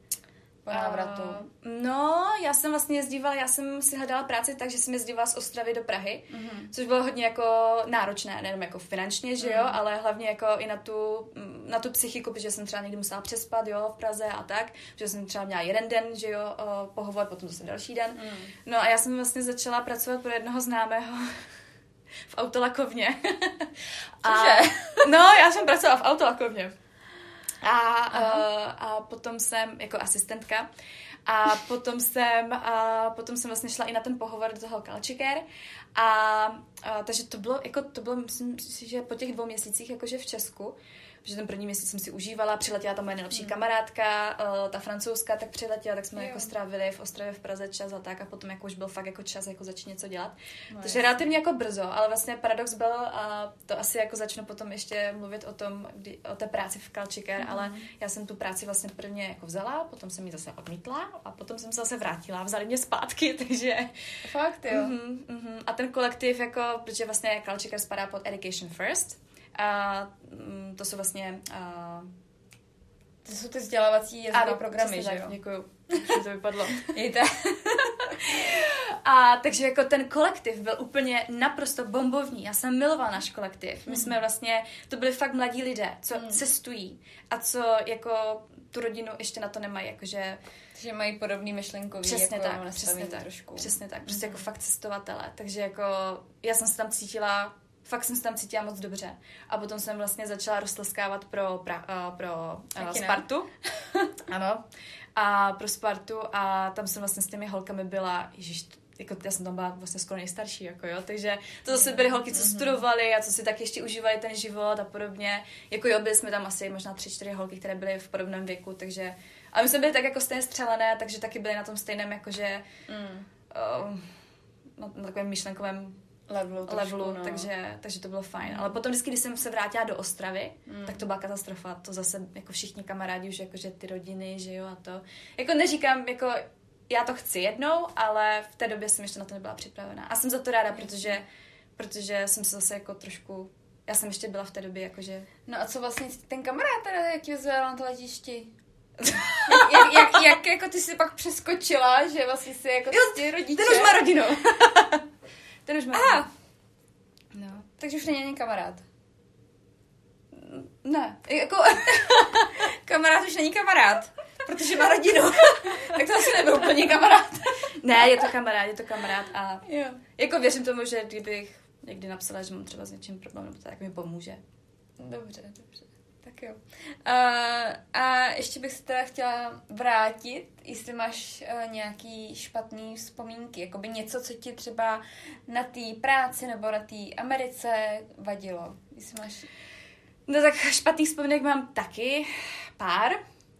po návratu?
A, no, já jsem vlastně jezdívala, já jsem si hledala práci tak, že jsem jezdívala z Ostravy do Prahy,
Mhm.
což bylo hodně jako náročné, nejenom jako finančně, že jo,
Mhm.
ale hlavně jako i na tu, na tu psychiku, protože jsem třeba někdy musela přespat, jo, v Praze a tak, že jsem třeba měla jeden den, že jo, pohovor, potom zase další den.
Mm.
No a já jsem vlastně začala pracovat pro jednoho známého v autolakovně.
Cože?
no, já jsem pracovala v autolakovně. A, a, a potom jsem jako asistentka. A potom jsem, a potom jsem vlastně šla i na ten pohovor do toho Kalčiker. A, a takže to bylo, jako to bylo, myslím si, že po těch dvou měsících jakože v Česku, protože ten první měsíc jsem si užívala, přiletěla tam moje nejlepší kamarádka, uh, ta francouzská, tak přiletěla, tak jsme
Jo.
jako strávili v Ostravě v Praze čas a tak a potom jako už byl fakt jako čas jako začít něco dělat.
No,
Takže relativně jako brzo, ale vlastně paradox byl, a to asi jako začnu potom ještě mluvit o tom, kdy, o té práci v Kalčiker,
Mhm.
ale já jsem tu práci vlastně prvně jako vzala, potom jsem ji zase odmítla a potom jsem se zase vrátila, vzali mě zpátky, takže...
Fakt, jo.
Mhm, mhm. A ten kolektiv jako, protože vlastně Kalčiker spadá pod Education First, a mm, to jsou vlastně... A,
To jsou ty vzdělávací jazykové programy, že jo?
Děkuju. To vypadlo. A takže jako ten kolektiv byl úplně naprosto bombovní. Já jsem milovala náš kolektiv. My
Mhm.
jsme vlastně, to byli fakt mladí lidé, co
Mm.
cestují a co jako tu rodinu ještě na to nemají, jakože
Že mají podobný myšlenkový
přesně
jako
tak, přesně tak,
trošku.
přesně tak, prostě
Mhm.
jako fakt cestovatele. Takže jako já jsem se tam cítila, fakt jsem se tam cítila moc dobře. A potom jsem vlastně začala roztleskávat pro, pra, uh, pro uh. Spartu. ano. A pro Spartu a tam jsem vlastně s těmi holkami byla, ježiš, jako já jsem tam byla vlastně skoro nejstarší, jako jo, takže to zase byly holky, co
Mhm.
studovali a co si tak ještě užívali ten život a podobně. Jako jo, byli jsme tam asi možná tři, čtyři holky, které byly v podobném věku, takže a my jsme byli tak jako stejně střelené, takže taky byli na tom stejném jakože
Mm.
uh, na, na takovém myšlenkovém
Levelu trošku,
levelu,
no.
takže, takže to bylo fajn. Ale potom vždycky, když jsem se vrátila do Ostravy,
Mm.
tak to byla katastrofa. To zase jako všichni kamarádi už jakože ty rodiny, že jo a to. Jako neříkám, jako já to chci jednou, ale v té době jsem ještě na to nebyla připravená. A jsem za to ráda, protože, protože jsem se zase jako trošku, já jsem ještě byla v té době jakože
No a co vlastně ten kamarád teda, jak tě vzal na to letišti? jak, jak, jak, jak, jako ty si pak přeskočila, že vlastně si jako
Jo,
ty rodiče...
Ten už má rodinu. ten už má
Aha.
No.
Takže už není ani kamarád.
Ne, jako...
Kamarád už není kamarád, protože má rodinu. tak to asi nebyl úplně kamarád.
ne, je to kamarád, je to kamarád a
Jo.
Jako věřím tomu, že kdybych někdy napsala, že mám třeba s něčím problém, nebo tak mi pomůže.
Dobře, dobře. Tak jo. A, a ještě bych se teda chtěla vrátit, jestli máš uh, nějaký špatný vzpomínky, jakoby něco, co ti třeba na té práci nebo na té Americe vadilo. Jestli máš
No tak špatných vzpomínek mám taky pár.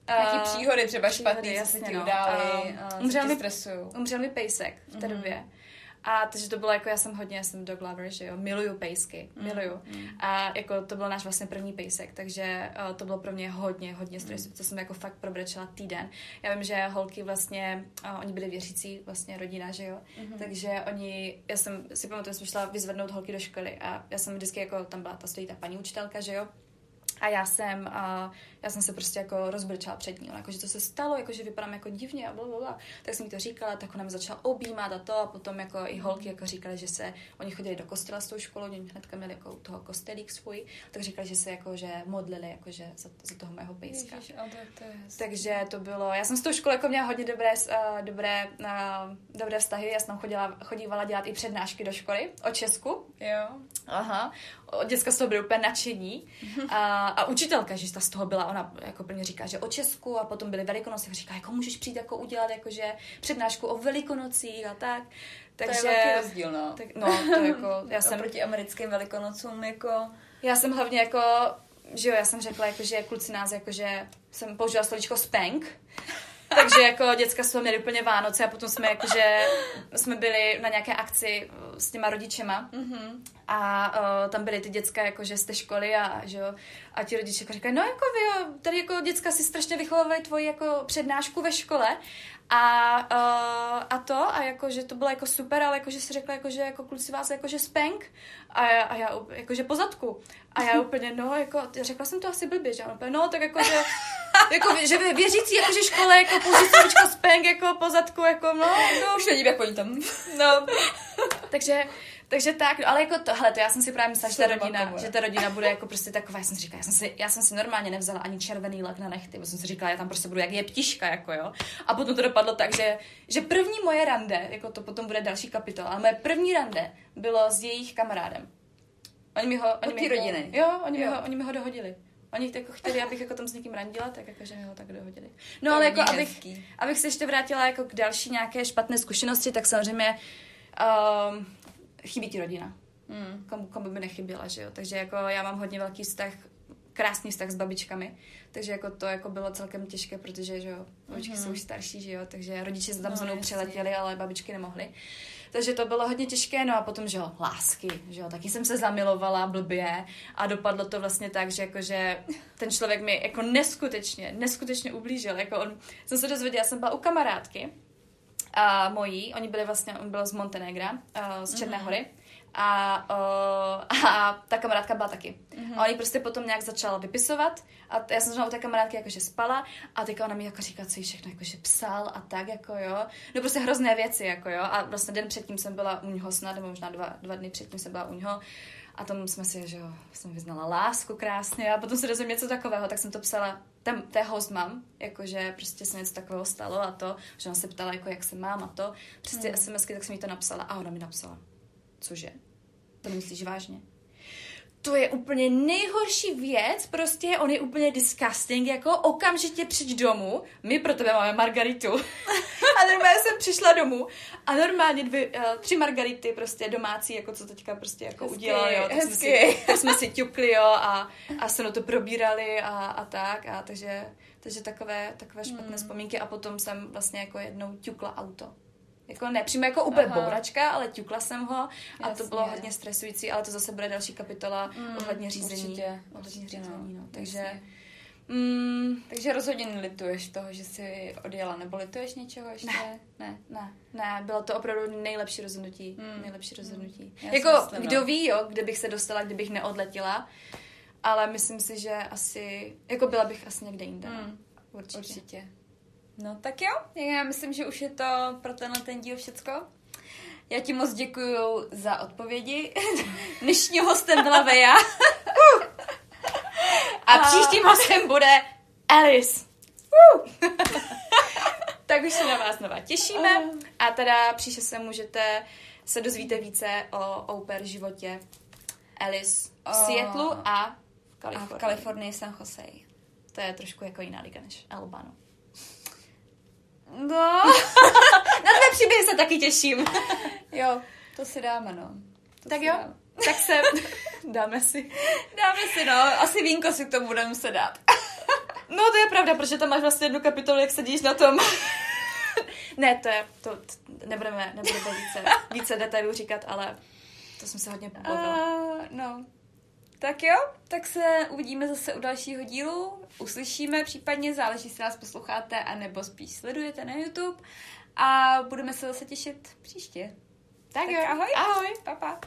nějaký
Eh,
příhody třeba
příhody,
špatný, co se
jasně,
ti
no.
udály, uh,
umřel mi-
stresují.
Umřel mi pejsek v té
Mhm.
době. A takže to bylo jako, já jsem hodně, já jsem dog lover, že jo, miluju pejsky, miluju.
Mm.
A jako to byl náš vlastně první pejsek, takže uh, to bylo pro mě hodně, hodně stresu, co jsem jako fakt probrečela týden. Já vím, že holky vlastně, uh, oni byli věřící vlastně rodina, že jo,
Mhm.
takže oni, já jsem si pamatuju, jsem šla vyzvednout holky do školy a já jsem vždycky jako, tam byla ta stojí ta paní učitelka, že jo, a já jsem, a já jsem se prostě jako rozbrčela před ní. Ona jako, že to se stalo, jako, že vypadám jako divně a blablabla. Tak jsem jí to říkala, tak ona mi začala objímat a to a potom jako i holky jako říkali, že se, oni chodili do kostela s tou školou, oni hnedka měli jako toho kostelík svůj, tak říkali, že se jako, že modlili jako, že za, za toho mého pejska.
Ježiš, to, to je.
Takže to bylo, já jsem s tou školou jako měla hodně dobré, uh, dobré, uh, dobré vztahy, já jsem tam chodila, chodívala dělat i přednášky do školy o Česku,
Jo.
Aha. Děcka z toho byly úplně nadšení. A, a učitelka, že ta z toho byla, ona jako plně říká, že o Česku a potom byly Velikonoce, tak říká, jako můžeš přijít jako udělat jakože přednášku o Velikonocích a tak. Takže,
to je velký rozdíl, no.
tak, no, to jako, já jsem,
Oproti americkým velikonocům, jako...
já jsem hlavně jako, že jo, já jsem řekla, jako, že kluci nás, jako, že jsem použila slovíčko spank, Takže jako děcka jsme měli úplně Vánoce a potom jsme jakože jsme byli na nějaké akci uh, s těma rodičema mm-hmm. a uh, tam byly ty děcka jakože z té školy a, že jo, a ti rodiče jako říkají, no jako vy jo, tady jako děcka si strašně vychovávali tvoji jako přednášku ve škole a, uh, a to, a jako, že to bylo jako super, ale jako, že si řekla, jako, že jako kluci vás jako, že spank a já, a já jako, že po zadku. A já úplně, no, jako, řekla jsem to asi blbě, že úplně, no, tak jako, že, jako, že věřící, jako, že škole, jako, slovičko spank, jako po zadku, jako, no, no.
Už nevím, jak oni tam.
No, takže, takže tak, no, ale jako tohle, to já jsem si právě myslela, že ta rodina, že ta rodina bude jako prostě taková, já jsem si říkala, já jsem si, já jsem si normálně nevzala ani červený lak na nechty, protože jsem si říkala, já tam prostě budu jak je ptiška, jako jo. A potom to dopadlo tak, že, že první moje rande, jako to potom bude další kapitola, ale moje první rande bylo s jejich kamarádem. Oni mi ho, oni mi
rodiny.
Jo, oni, jo. Mi ho, oni mi ho dohodili. Oni jako chtěli, abych jako tam s někým randila, tak jako, že mi ho tak dohodili. No to ale jako, abych, abych se ještě vrátila jako k další nějaké špatné zkušenosti, tak samozřejmě um, chybí ti rodina. Mm. Komu, komu by nechyběla, že jo. Takže jako já mám hodně velký vztah, krásný vztah s babičkami, takže jako to jako bylo celkem těžké, protože že jo, babičky mm-hmm. jsou už starší, že jo, takže rodiče se tam no, za mnou přiletěli, ale babičky nemohly. Takže to bylo hodně těžké, no a potom, že jo, lásky, že jo, taky jsem se zamilovala blbě a dopadlo to vlastně tak, že jakože ten člověk mi jako neskutečně, neskutečně ublížil, jako on, jsem se dozvěděla, jsem byla u kamarádky, a mojí, oni byli vlastně, on byl z Montenegra, uh, z Černé mm-hmm. hory, a, uh, a ta kamarádka byla taky. Mm-hmm. A oni prostě potom nějak začala vypisovat a já jsem u té kamarádky jakože spala a teďka ona mi jako říká, co jí všechno jakože psal a tak jako jo. No prostě hrozné věci jako jo a vlastně den předtím jsem byla u něho snad, nebo možná dva, dva dny předtím jsem byla u něho a tam jsme si, že jo, jsem vyznala lásku krásně a potom se dozvím něco takového, tak jsem to psala tam té host mám, jakože prostě se něco takového stalo a to, že ona se ptala, jako jak se mám a to, přes ty hmm. SMSky, tak jsem jí to napsala a ona mi napsala, cože, to nemyslíš vážně? To je úplně nejhorší věc, prostě on je úplně disgusting, jako okamžitě přijď domů, my pro tebe máme margaritu. a normálně jsem přišla domů a normálně dvě, uh, tři margarity prostě domácí, jako co teďka prostě jako hezky, udělal, jo. Tak hezky. jsme, si, tak jsme si ťukli, jo, a, a se to probírali a, a tak, a takže, takže takové, takové špatné hmm. vzpomínky a potom jsem vlastně jako jednou ťukla auto. Jako ne přímo jako úplně Aha. bouračka, ale ťukla jsem ho a Jasně. to bylo hodně stresující, ale to zase bude další kapitola mm, ohledně řízení. Určitě, ohledně určitě, no. řízení, no. Takže, mm,
takže rozhodně nelituješ toho, že jsi odjela, nebo lituješ něčeho ještě?
Ne, ne, ne, ne bylo to opravdu nejlepší rozhodnutí, mm. nejlepší rozhodnutí. Mm. jako, myslím, kdo no. ví, jo, kde bych se dostala, kdybych neodletěla, ale myslím si, že asi, jako byla bych asi někde jinde. Mm.
Určitě. Určitě. No tak jo, já myslím, že už je to pro tenhle ten díl všecko. Já ti moc děkuju za odpovědi. Dnešním hostem byla Veja.
A příštím hostem bude Alice. tak už se na vás znova těšíme. A teda příště se můžete, se dozvíte více o oper životě Alice v Seattleu a v Kalifornii.
A v Kalifornii San Jose.
To je trošku jako jiná liga než Albano.
No.
Na tvé příběhy se taky těším.
jo, to si dáme, no.
To tak jo, dáme. tak se dáme si.
Dáme si, no. Asi vínko si k tomu budeme muset dát.
no, to je pravda, protože tam máš vlastně jednu kapitolu, jak sedíš na tom. ne, to je, to, to nebudeme, nebudeme více, více detailů říkat, ale to jsem se hodně pobavila. Uh,
no, tak jo, tak se uvidíme zase u dalšího dílu, uslyšíme případně, záleží, jestli nás posloucháte, anebo spíš sledujete na YouTube a budeme se zase těšit příště.
Tak, tak jo, ahoj.
Ahoj, pa, pa.